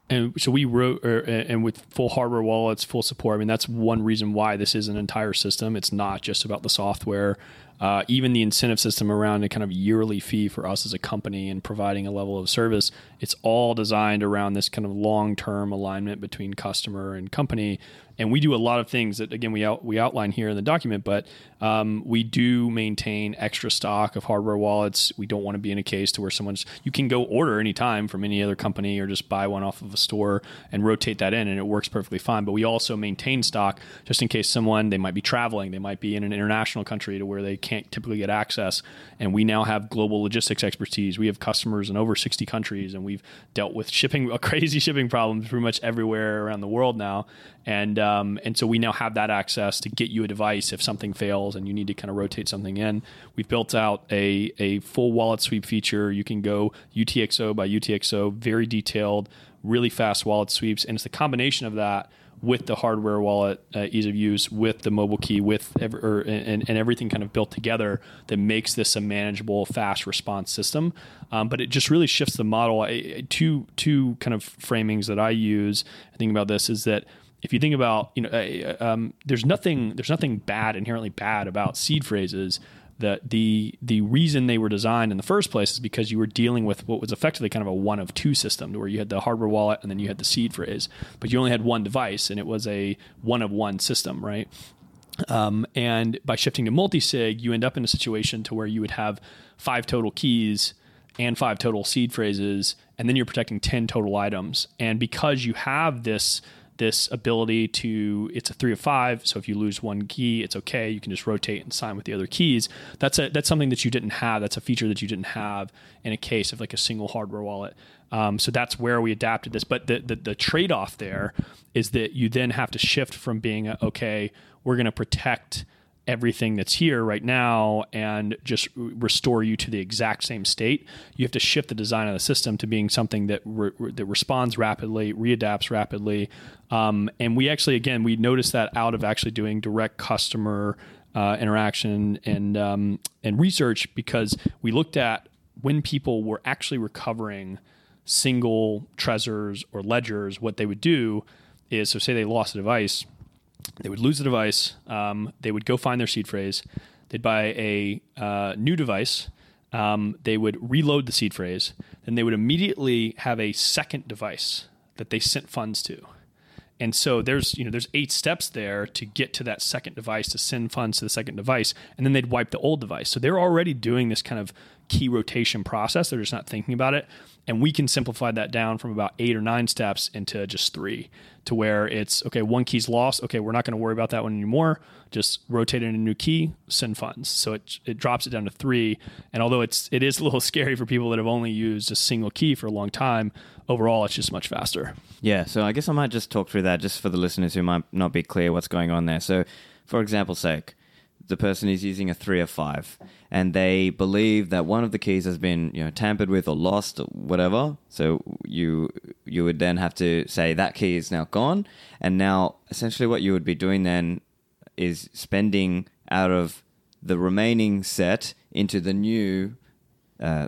And so we wrote er, and with full hardware wallets full support i mean that's one reason why this is an entire system. It's not just about the software uh, even the incentive system around a kind of yearly fee for us as a company and providing a level of service, it's all designed around this kind of long term alignment between customer and company. And we do a lot of things that again we out, we outline here in the document but um, we do maintain extra stock of hardware wallets. We don't want to be in a case to where someone's you can go order anytime from any other company or just buy one off of a store and rotate that in and it works perfectly fine. But we also maintain stock just in case someone they might be traveling they might be in an international country to where they can't typically get access and we now have global logistics expertise we have customers in over 60 countries and we've dealt with shipping a crazy shipping problems pretty much everywhere around the world now and um, and so we now have that access to get you a device if something fails and you need to kind of rotate something in. We've built out a a full wallet sweep feature. You can go UTXO by UTXO, very detailed, really fast wallet sweeps, and it's the combination of that with the hardware wallet uh, ease of use, with the mobile key, with every, or, and, and everything kind of built together that makes this a manageable, fast response system. Um, but it just really shifts the model. I, two two kind of framings that I use. I think about this is that if you think about you know uh, um, there's nothing there's nothing bad inherently bad about seed phrases that the the reason they were designed in the first place is because you were dealing with what was effectively kind of a one of two system where you had the hardware wallet and then you had the seed phrase but you only had one device and it was a one of one system right? Um, and by shifting to multi-sig you end up in a situation to where you would have five total keys and five total seed phrases and then you're protecting 10 total items. And because you have this this ability to it's a three of five so if you lose one key it's okay you can just rotate and sign with the other keys. That's a that's something that you didn't have that's a feature that you didn't have in a case of like a single hardware wallet. Um, so that's where we adapted this but the, the, the trade-off there is that you then have to shift from being a, okay we're going to protect everything that's here right now and just restore you to the exact same state. You have to shift the design of the system to being something that re- that responds rapidly, readapts rapidly. Um, and we actually, again, we noticed that out of actually doing direct customer uh, interaction and um, and research because we looked at when people were actually recovering single Trezors or ledgers, what they would do is so say they lost a device they would lose the device. Um, they would go find their seed phrase. They'd buy a uh, new device. Um, they would reload the seed phrase. Then they would immediately have a second device that they sent funds to. And so there's you know there's eight steps there to get to that second device to send funds to the second device, and then they'd wipe the old device. So they're already doing this kind of key rotation process. They're just not thinking about it. And we can simplify that down from about eight or nine steps into just three to where it's okay, one key's lost. Okay, we're not going to worry about that one anymore. Just rotate in a new key, send funds. So it, it drops it down to three. And although it's it is a little scary for people that have only used a single key for a long time, overall it's just much faster. Yeah, so I guess I might just talk through that just for the listeners who might not be clear what's going on there. So for example's sake, the person is using a three or five and they believe that one of the keys has been you know tampered with or lost or whatever. So you you would then have to say that key is now gone. And now essentially what you would be doing then is spending out of the remaining set into the new uh,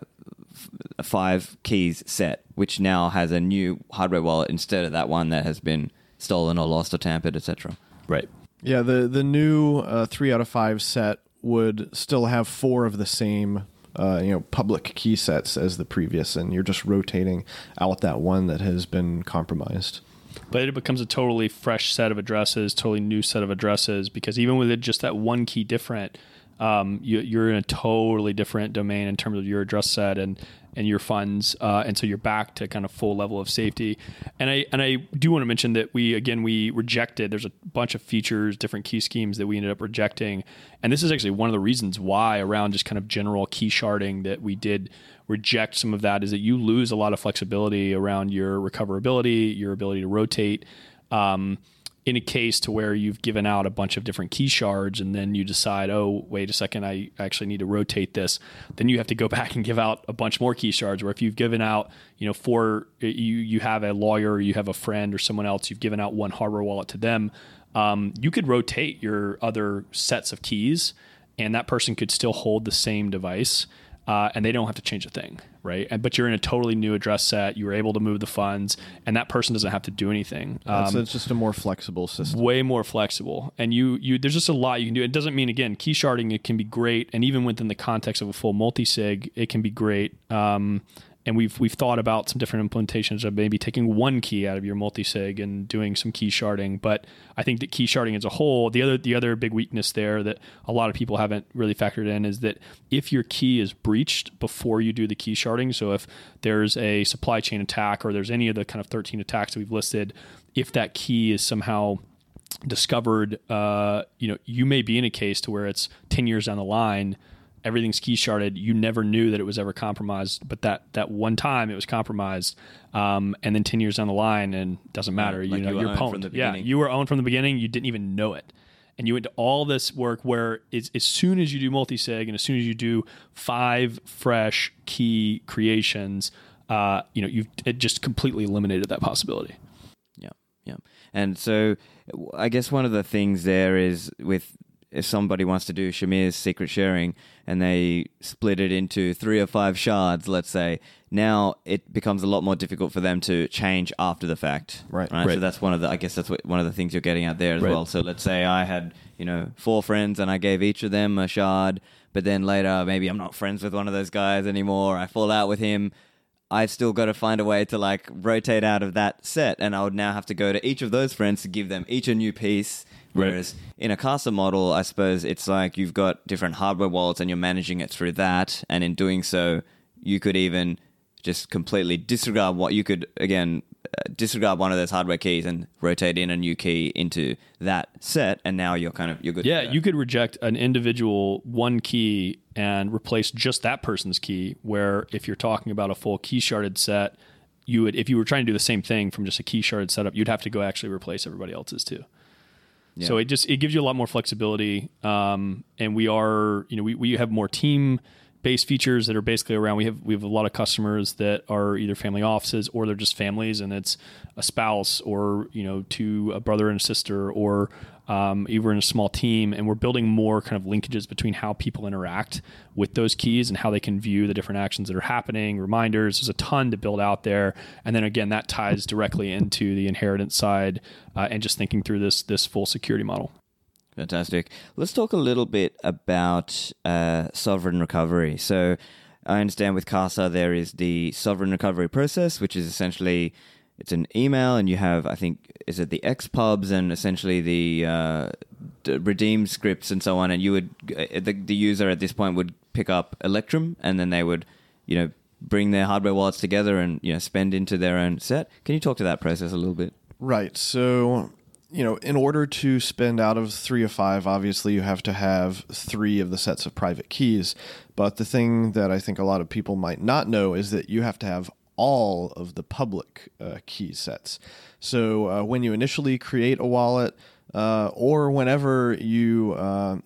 five keys set which now has a new hardware wallet instead of that one that has been stolen or lost or tampered etc right yeah, the the new uh, three out of five set would still have four of the same uh, you know public key sets as the previous, and you're just rotating out that one that has been compromised. But it becomes a totally fresh set of addresses, totally new set of addresses, because even with it just that one key different, um, you, are in a totally different domain in terms of your address set and and your funds, uh, and so you're back to kind of full level of safety. And I and I do want to mention that we again we rejected. There's a bunch of features, different key schemes that we ended up rejecting, and this is actually one of the reasons why around just kind of general key sharding that we did reject some of that is that you lose a lot of flexibility around your recoverability, your ability to rotate. Um, in a case to where you've given out a bunch of different key shards and then you decide, oh, wait a second, I actually need to rotate this, then you have to go back and give out a bunch more key shards. Where if you've given out, you know, for you you have a lawyer, you have a friend or someone else, you've given out one hardware wallet to them, um, you could rotate your other sets of keys, and that person could still hold the same device uh, and they don't have to change a thing, right? And, but you're in a totally new address set. You were able to move the funds, and that person doesn't have to do anything. Um, so it's just a more flexible system. Way more flexible, and you you there's just a lot you can do. It doesn't mean again key sharding. It can be great, and even within the context of a full multi sig, it can be great. Um, and we've we've thought about some different implementations of maybe taking one key out of your multi-sig and doing some key sharding. But I think that key sharding as a whole, the other the other big weakness there that a lot of people haven't really factored in is that if your key is breached before you do the key sharding, so if there's a supply chain attack or there's any of the kind of 13 attacks that we've listed, if that key is somehow discovered, uh, you know, you may be in a case to where it's 10 years down the line everything's key sharded. You never knew that it was ever compromised, but that that one time it was compromised, um, and then ten years down the line, and doesn't matter. Like you know, you are pwned. Yeah, you were owned from the beginning. You didn't even know it, and you went to all this work where as soon as you do multi sig, and as soon as you do five fresh key creations, uh, you know, you've it just completely eliminated that possibility. Yeah, yeah, and so I guess one of the things there is with if somebody wants to do Shamir's secret sharing and they split it into three or five shards, let's say, now it becomes a lot more difficult for them to change after the fact. Right. Right. right. So that's one of the, I guess that's what, one of the things you're getting out there as right. well. So let's say I had, you know, four friends and I gave each of them a shard, but then later maybe I'm not friends with one of those guys anymore. I fall out with him. I've still got to find a way to like rotate out of that set, and I would now have to go to each of those friends to give them each a new piece Whereas in a Casa model, I suppose it's like you've got different hardware wallets and you're managing it through that. And in doing so, you could even just completely disregard what you could, again, uh, disregard one of those hardware keys and rotate in a new key into that set. And now you're kind of, you're good. Yeah, you could reject an individual one key and replace just that person's key. Where if you're talking about a full key sharded set, you would, if you were trying to do the same thing from just a key sharded setup, you'd have to go actually replace everybody else's too. Yeah. So it just it gives you a lot more flexibility. Um, and we are, you know, we, we have more team based features that are basically around we have we have a lot of customers that are either family offices or they're just families and it's a spouse or you know to a brother and a sister or um, even in a small team and we're building more kind of linkages between how people interact with those keys and how they can view the different actions that are happening reminders. There's a ton to build out there. And then again that ties directly into the inheritance side uh, and just thinking through this this full security model Fantastic. Let's talk a little bit about uh, sovereign recovery. So, I understand with Casa there is the sovereign recovery process, which is essentially it's an email, and you have I think is it the XPubs and essentially the, uh, the redeem scripts and so on, and you would uh, the, the user at this point would pick up Electrum, and then they would you know bring their hardware wallets together and you know spend into their own set. Can you talk to that process a little bit? Right. So you know, in order to spend out of three of five, obviously you have to have three of the sets of private keys. But the thing that I think a lot of people might not know is that you have to have all of the public uh, key sets. So uh, when you initially create a wallet, uh, or whenever you uh,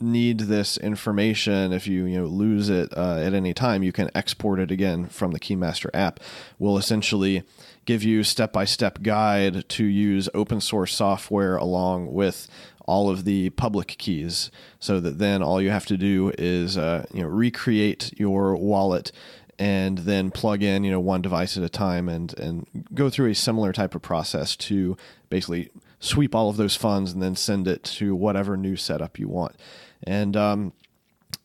need this information, if you you know lose it uh, at any time, you can export it again from the Keymaster app. Will essentially give you step by step guide to use open source software along with all of the public keys, so that then all you have to do is uh, you know recreate your wallet and then plug in you know one device at a time and and go through a similar type of process to basically sweep all of those funds and then send it to whatever new setup you want. And um,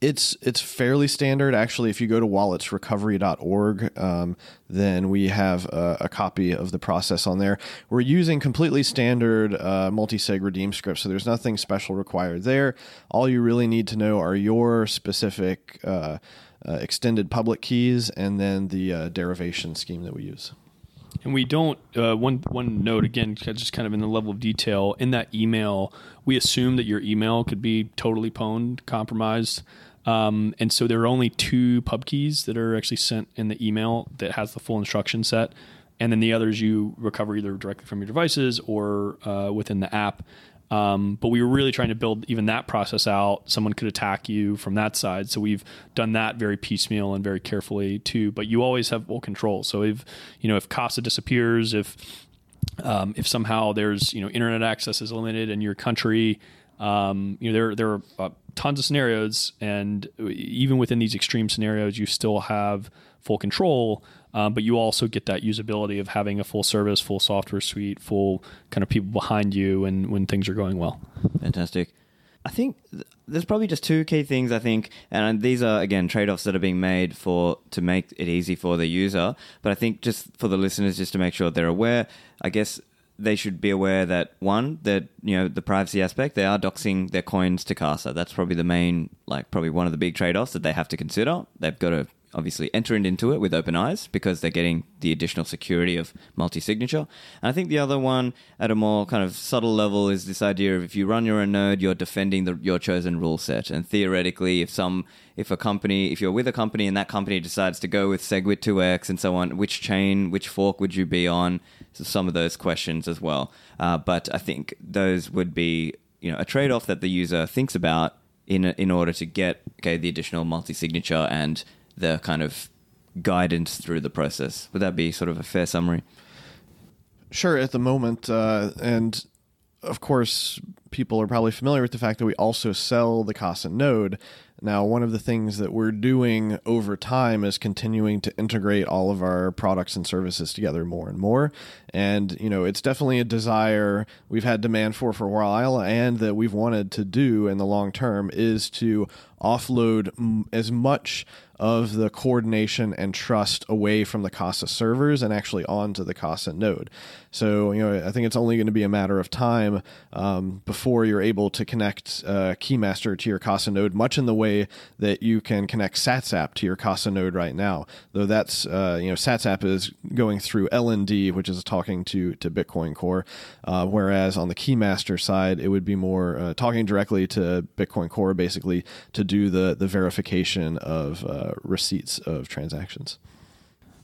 it's it's fairly standard actually. If you go to walletsrecovery.org, um, then we have a, a, copy of the process on there. We're using completely standard uh, multi-sig redeem scripts, so there's nothing special required there. All you really need to know are your specific uh, uh, extended public keys and then the uh, derivation scheme that we use. And we don't. Uh, one one note again, just kind of in the level of detail in that email, we assume that your email could be totally pwned, compromised. Um, and so there are only two pub keys that are actually sent in the email that has the full instruction set. and then the others you recover either directly from your devices or uh, within the app. Um, but we were really trying to build even that process out. Someone could attack you from that side, so we've done that very piecemeal and very carefully too. But you always have full control. So if you know if Casa disappears, if um, if somehow there's you know internet access is limited in your country, um, you know there there are uh, tons of scenarios, and even within these extreme scenarios, you still have full control. Um, but you also get that usability of having a full service, full software suite, full kind of people behind you, and when things are going well. Fantastic. I think th- there's probably just two key things. I think, and these are again trade-offs that are being made for to make it easy for the user. But I think just for the listeners, just to make sure they're aware, I guess they should be aware that one, that you know the privacy aspect, they are doxing their coins to Casa. That's probably the main, like probably one of the big trade-offs that they have to consider. They've got to obviously entering into it with open eyes because they're getting the additional security of multi-signature. And I think the other one at a more kind of subtle level is this idea of if you run your own node, you're defending the, your chosen rule set. And theoretically, if some if a company, if you're with a company and that company decides to go with SegWit 2x and so on, which chain, which fork would you be on? So some of those questions as well. Uh, but I think those would be you know a trade-off that the user thinks about in in order to get okay the additional multi-signature and the kind of guidance through the process. Would that be sort of a fair summary? Sure, at the moment, uh, and of course, people are probably familiar with the fact that we also sell the Casa node. Now, one of the things that we're doing over time is continuing to integrate all of our products and services together more and more. And, you know, it's definitely a desire we've had demand for for a while and that we've wanted to do in the long term is to offload as much of the coordination and trust away from the Casa servers and actually onto the Casa node. So, you know, I think it's only going to be a matter of time um, before you're able to connect uh, Keymaster to your Casa node, much in the way that you can connect SatsApp to your Casa node right now. Though that's, uh, you know, SatsApp is going through LND, which is talking to, to Bitcoin Core, uh, whereas on the Keymaster side, it would be more uh, talking directly to Bitcoin Core, basically, to do the, the verification of uh, receipts of transactions.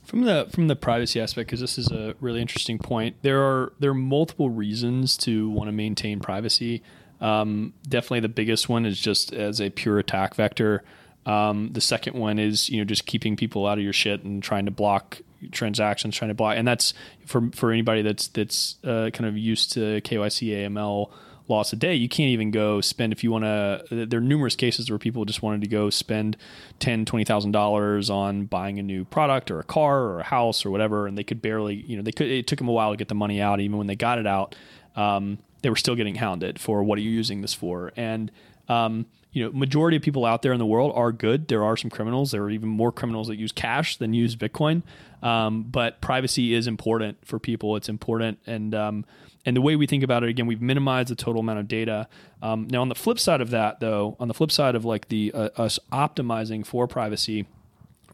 From the from the privacy aspect, because this is a really interesting point, there are there are multiple reasons to want to maintain privacy. Um, definitely, the biggest one is just as a pure attack vector. Um, the second one is you know just keeping people out of your shit and trying to block transactions, trying to block, and that's for for anybody that's that's uh, kind of used to KYC AML loss a day, you can't even go spend if you want to. There are numerous cases where people just wanted to go spend ten, twenty thousand dollars on buying a new product or a car or a house or whatever, and they could barely, you know, they could. It took them a while to get the money out. Even when they got it out, um, they were still getting hounded for what are you using this for? And um, you know, majority of people out there in the world are good. There are some criminals. There are even more criminals that use cash than use Bitcoin. Um, but privacy is important for people. It's important, and um, and the way we think about it, again, we've minimized the total amount of data. Um, now, on the flip side of that, though, on the flip side of like the uh, us optimizing for privacy,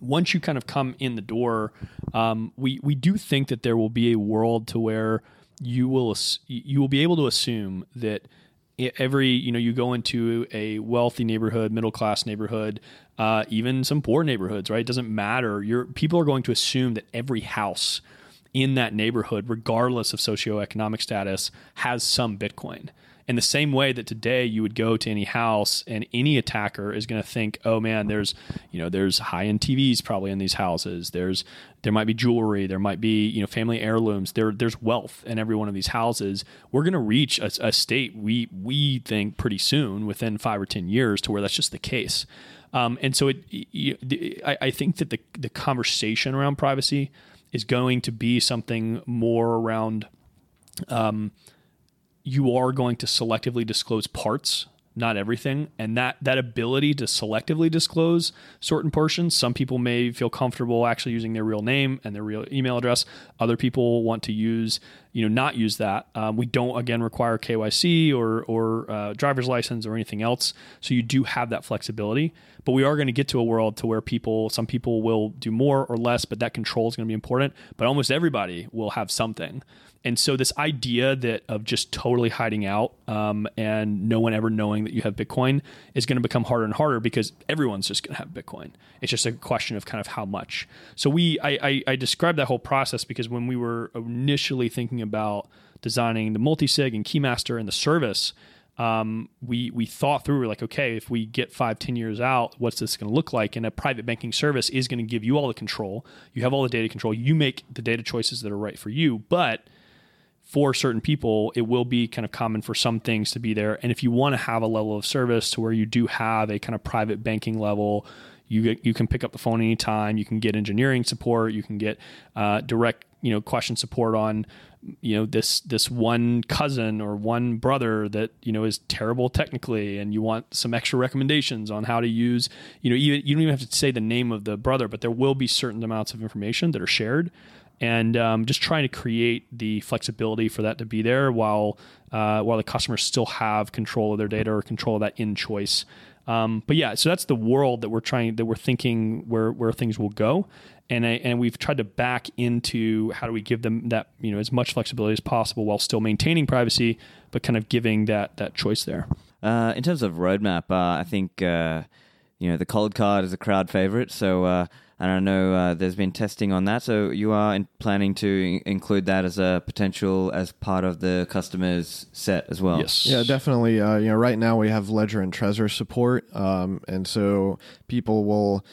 once you kind of come in the door, um, we we do think that there will be a world to where you will you will be able to assume that every you know you go into a wealthy neighborhood middle class neighborhood uh, even some poor neighborhoods right it doesn't matter your people are going to assume that every house in that neighborhood, regardless of socioeconomic status, has some Bitcoin. In the same way that today you would go to any house and any attacker is going to think, oh man, there's you know there's high end TVs probably in these houses. There's there might be jewelry, there might be you know family heirlooms. There there's wealth in every one of these houses. We're going to reach a, a state we we think pretty soon, within five or ten years, to where that's just the case. Um, and so it, I, I think that the the conversation around privacy is going to be something more around um, you are going to selectively disclose parts not everything and that that ability to selectively disclose certain portions. Some people may feel comfortable actually using their real name and their real email address. Other people want to use you know not use that. Um, we don't again require KYC or or uh, driver's license or anything else, so you do have that flexibility. But we are going to get to a world to where people, some people will do more or less, but that control is going to be important. But almost everybody will have something. And so this idea that of just totally hiding out um, and no one ever knowing that you have Bitcoin is going to become harder and harder because everyone's just going to have Bitcoin. It's just a question of kind of how much. So we, I, I, I described that whole process because when we were initially thinking about designing the multi-sig and Keymaster and the service, um, we we thought through we're like okay if we get five ten years out what's this going to look like and a private banking service is going to give you all the control you have all the data control you make the data choices that are right for you but for certain people, it will be kind of common for some things to be there. And if you want to have a level of service to where you do have a kind of private banking level, you get, you can pick up the phone anytime. You can get engineering support. You can get uh, direct you know question support on you know this this one cousin or one brother that you know is terrible technically and you want some extra recommendations on how to use you know you, you don't even have to say the name of the brother but there will be certain amounts of information that are shared and um, just trying to create the flexibility for that to be there while uh, while the customers still have control of their data or control of that in choice. Um, but yeah, so that's the world that we're trying that we're thinking where where things will go, and I, and we've tried to back into how do we give them that you know as much flexibility as possible while still maintaining privacy, but kind of giving that that choice there. Uh, in terms of roadmap, uh, I think uh, you know the Coldcard is a crowd favorite, so uh, and I know uh, there's been testing on that. So you are in planning to include that as a potential as part of the customer's set as well. Yes. Yeah, definitely. Uh, you know, right now we have Ledger and Trezor support, um, and so people will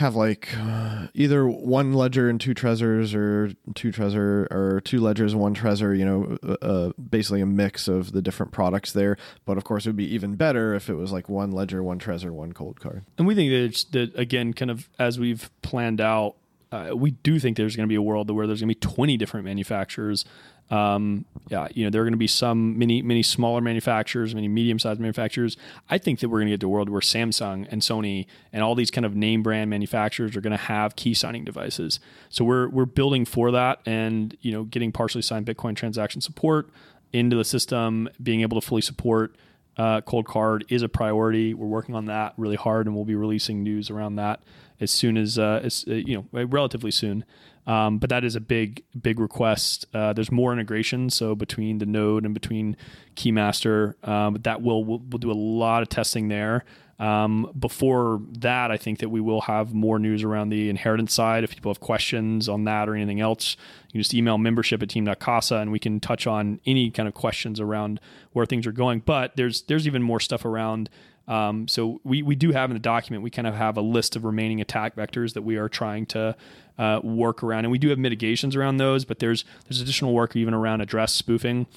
have like uh, either one ledger and two Trezors or two Trezor or two ledgers one Trezor you know uh, uh, basically a mix of the different products there. But of course it would be even better if it was like one ledger one Trezor one Coldcard. And we think that it's that again kind of as we've planned out uh, we do think there's going to be a world where there's going to be 20 different manufacturers um, yeah, you know, there are going to be some many, many smaller manufacturers, many medium-sized manufacturers. I think that we're going to get to a world where Samsung and Sony and all these kind of name brand manufacturers are going to have key signing devices. So we're we're building for that, and you know, getting partially signed Bitcoin transaction support into the system, being able to fully support uh, Coldcard is a priority. We're working on that really hard, and we'll be releasing news around that as soon as, uh, as uh, you know, relatively soon. Um, but that is a big, big request. Uh, there's more integration, so between the node and between Keymaster, um, that will we'll, we'll, do a lot of testing there. Um, before that, I think that we will have more news around the inheritance side. If people have questions on that or anything else, you can just email membership at team.casa and we can touch on any kind of questions around where things are going. But there's there's even more stuff around um, so we, we do have in the document, we kind of have a list of remaining attack vectors that we are trying to uh, work around, and we do have mitigations around those. But there's there's additional work even around address spoofing.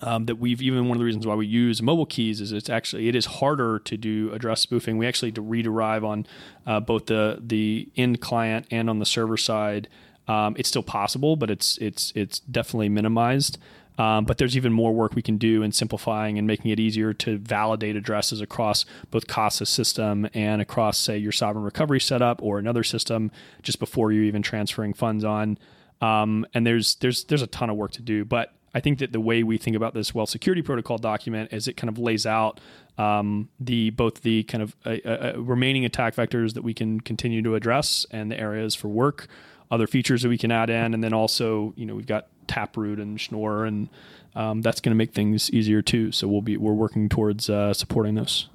Um, that we've even one of the reasons why we use mobile keys is it's actually it is harder to do address spoofing. We actually to rederive on uh, both the the end client and on the server side. Um, it's still possible, but it's it's it's definitely minimized. Um, but there's even more work we can do in simplifying and making it easier to validate addresses across both Casa system and across, say, your sovereign recovery setup or another system just before you're even transferring funds on. Um, and there's there's there's a ton of work to do, but I think that the way we think about this wealth security protocol document is it kind of lays out um, the both the kind of uh, uh, uh remaining attack vectors that we can continue to address and the areas for work, other features that we can add in, and then also you know we've got Taproot and Schnorr, and um, that's going to make things easier too. So we'll be we're working towards uh, supporting those.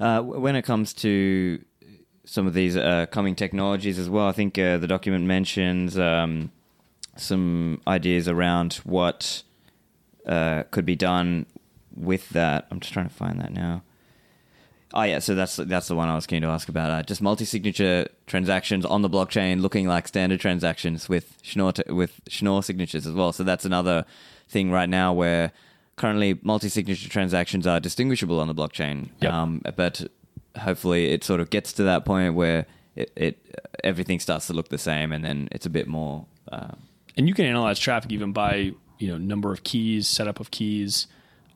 Uh, when it comes to some of these uh, coming technologies as well, I think uh, the document mentions um, some ideas around what uh, could be done with that. I'm just trying to find that now. Oh yeah, so that's that's the one I was keen to ask about. Uh, just multi-signature transactions on the blockchain, looking like standard transactions with Schnorr t- with Schnorr signatures as well. So that's another thing right now where currently multi-signature transactions are distinguishable on the blockchain. Yep. Um, but hopefully, it sort of gets to that point where it, it everything starts to look the same, and then it's a bit more. Uh, and you can analyze traffic even by you know number of keys, setup of keys.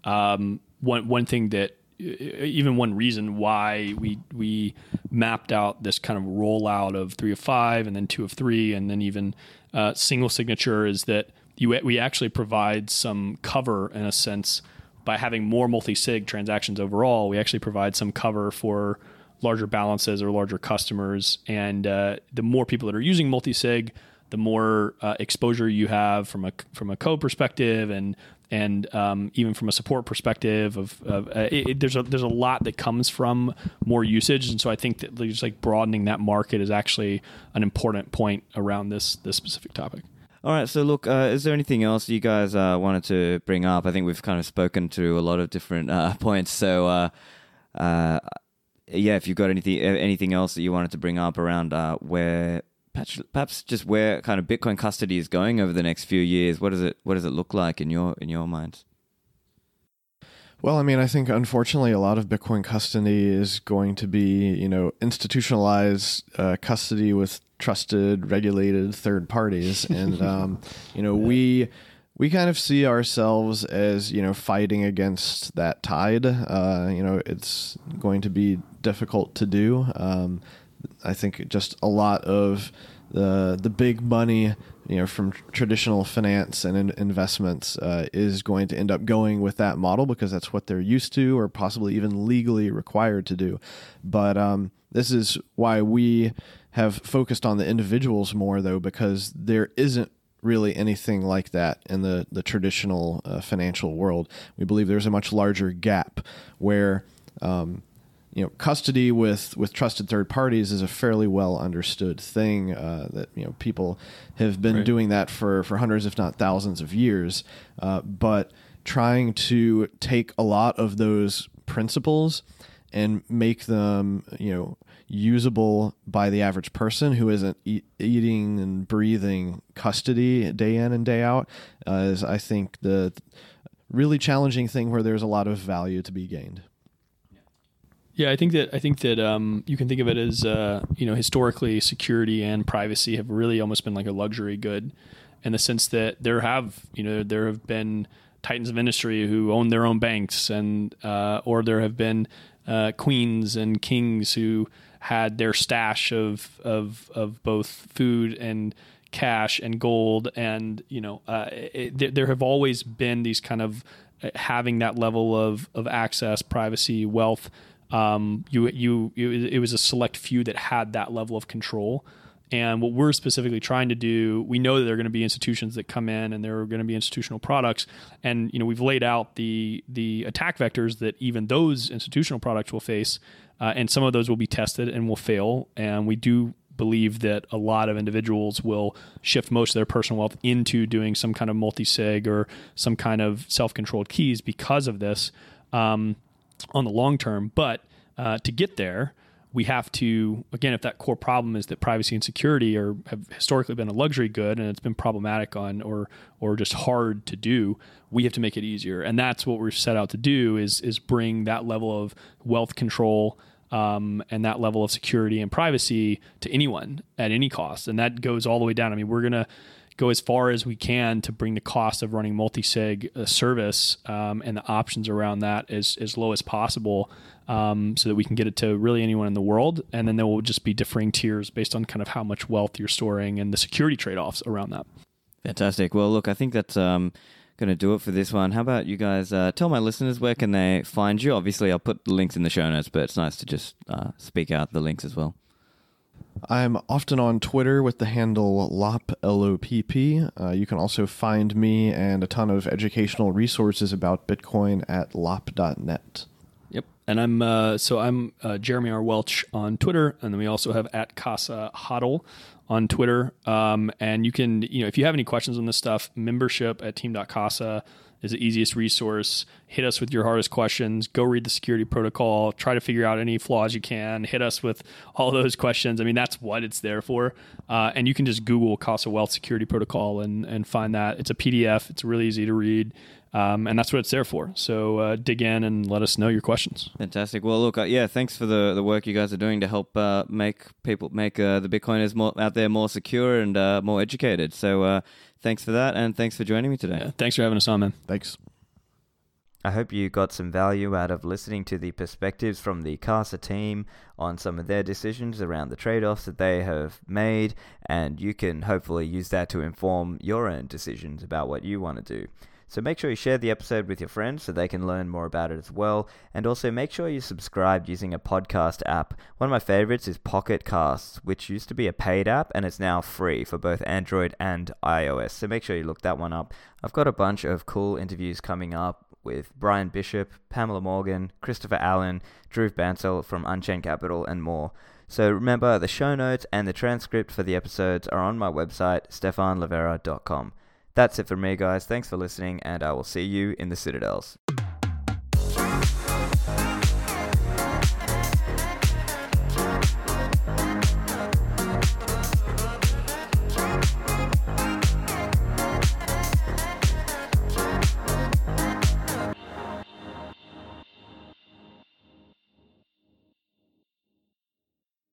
Um, one one thing that even one reason why we we mapped out this kind of rollout of three of five and then two of three and then even uh, single signature is that you we actually provide some cover in a sense by having more multi-sig transactions overall. We actually provide some cover for larger balances or larger customers, and uh, the more people that are using multi-sig, the more uh, exposure you have from a from a code perspective and and um, even from a support perspective of, of uh, it, it, there's a there's a lot that comes from more usage and so I think that just like broadening that market is actually an important point around this this specific topic. All right, so look, uh, is there anything else you guys uh, wanted to bring up? I think we've kind of spoken to a lot of different uh, points. So, uh, uh, yeah, if you've got anything anything else that you wanted to bring up around where perhaps just where kind of Bitcoin custody is going over the next few years. What does it What does it look like in your in your minds? Well, I mean, I think unfortunately a lot of Bitcoin custody is going to be, you know, institutionalized uh, custody with trusted, regulated third parties, and um, you know, we we kind of see ourselves as you know fighting against that tide. Uh, you know, it's going to be difficult to do. Um, I think just a lot of the the big money, you know, from traditional finance and in investments uh, is going to end up going with that model because that's what they're used to, or possibly even legally required to do. But um, this is why we have focused on the individuals more, though, because there isn't really anything like that in the the traditional uh, financial world. We believe there's a much larger gap where um, you know custody with with trusted third parties is a fairly well understood thing uh, that you know people have been right. doing that for for hundreds if not thousands of years uh, but trying to take a lot of those principles and make them you know usable by the average person who isn't e- eating and breathing custody day in and day out uh, is I think the really challenging thing where there's a lot of value to be gained. Yeah, I think that I think that um, you can think of it as uh, you know historically security and privacy have really almost been like a luxury good, in the sense that there have you know there have been titans of industry who own their own banks and uh, or there have been uh, queens and kings who had their stash of of of both food and cash and gold and you know uh, it, there have always been these kind of uh, having that level of of access privacy wealth um, you, you, it was a select few that had that level of control. And what we're specifically trying to do, we know that there are going to be institutions that come in, and there are going to be institutional products, and you know we've laid out the the attack vectors that even those institutional products will face, uh, and some of those will be tested and will fail. And we do believe that a lot of individuals will shift most of their personal wealth into doing some kind of multi sig or some kind of self controlled keys because of this. Um, on the long term. But uh, to get there, we have to again if that core problem is that privacy and security are have historically been a luxury good and it's been problematic on or or just hard to do we have to make it easier and that's what we're set out to do is is bring that level of wealth control um, and that level of security and privacy to anyone at any cost and that goes all the way down i mean we're going to go as far as we can to bring the cost of running multi-sig uh, service um, and the options around that as, as low as possible um, so that we can get it to really anyone in the world. And then there will just be differing tiers based on kind of how much wealth you're storing and the security trade-offs around that. Fantastic. Well look i think that's um, going to do it for this one. How about you guys uh, tell my listeners where can they find you? Obviously i'll put the links in the show notes but it's nice to just uh, speak out the links as well I'm often on Twitter with the handle LOPP, L-O-P-P. Uh, you can also find me and a ton of educational resources about Bitcoin at lopp.net. Yep. And I'm, uh, so I'm uh, Jeremy R. Welch on Twitter. And then we also have at Casa Hodl on Twitter. Um, and you can, you know, if you have any questions on this stuff, membership at team.casa is the easiest resource. Hit us with your hardest questions. Go read the security protocol. Try to figure out any flaws you can. Hit us with all those questions. I mean, that's what it's there for. Uh, and you can just Google Casa Wealth Security Protocol and, and find that. It's a PDF. It's really easy to read. Um, and that's what it's there for. So uh, dig in and let us know your questions. Fantastic. Well, look, uh, yeah, thanks for the, the work you guys are doing to help uh, make people make uh, the Bitcoiners more out there more secure and uh, more educated. So uh, thanks for that, and thanks for joining me today. Yeah, thanks for having us on, man. Thanks. I hope you got some value out of listening to the perspectives from the CASA team on some of their decisions around the trade offs that they have made, and you can hopefully use that to inform your own decisions about what you want to do. So make sure you share the episode with your friends so they can learn more about it as well. And also make sure you subscribe using a podcast app. One of my favorites is Pocket Casts, which used to be a paid app and it's now free for both Android and iOS. So make sure you look that one up. I've got a bunch of cool interviews coming up with Bryan Bishop, Pamela Morgan, Christopher Allen, Dhruv Bansal from Unchained Capital, and more. So remember, the show notes and the transcript for the episodes are on my website, stephanlivera.com. That's it for me, guys. Thanks for listening, and I will see you in the Citadels.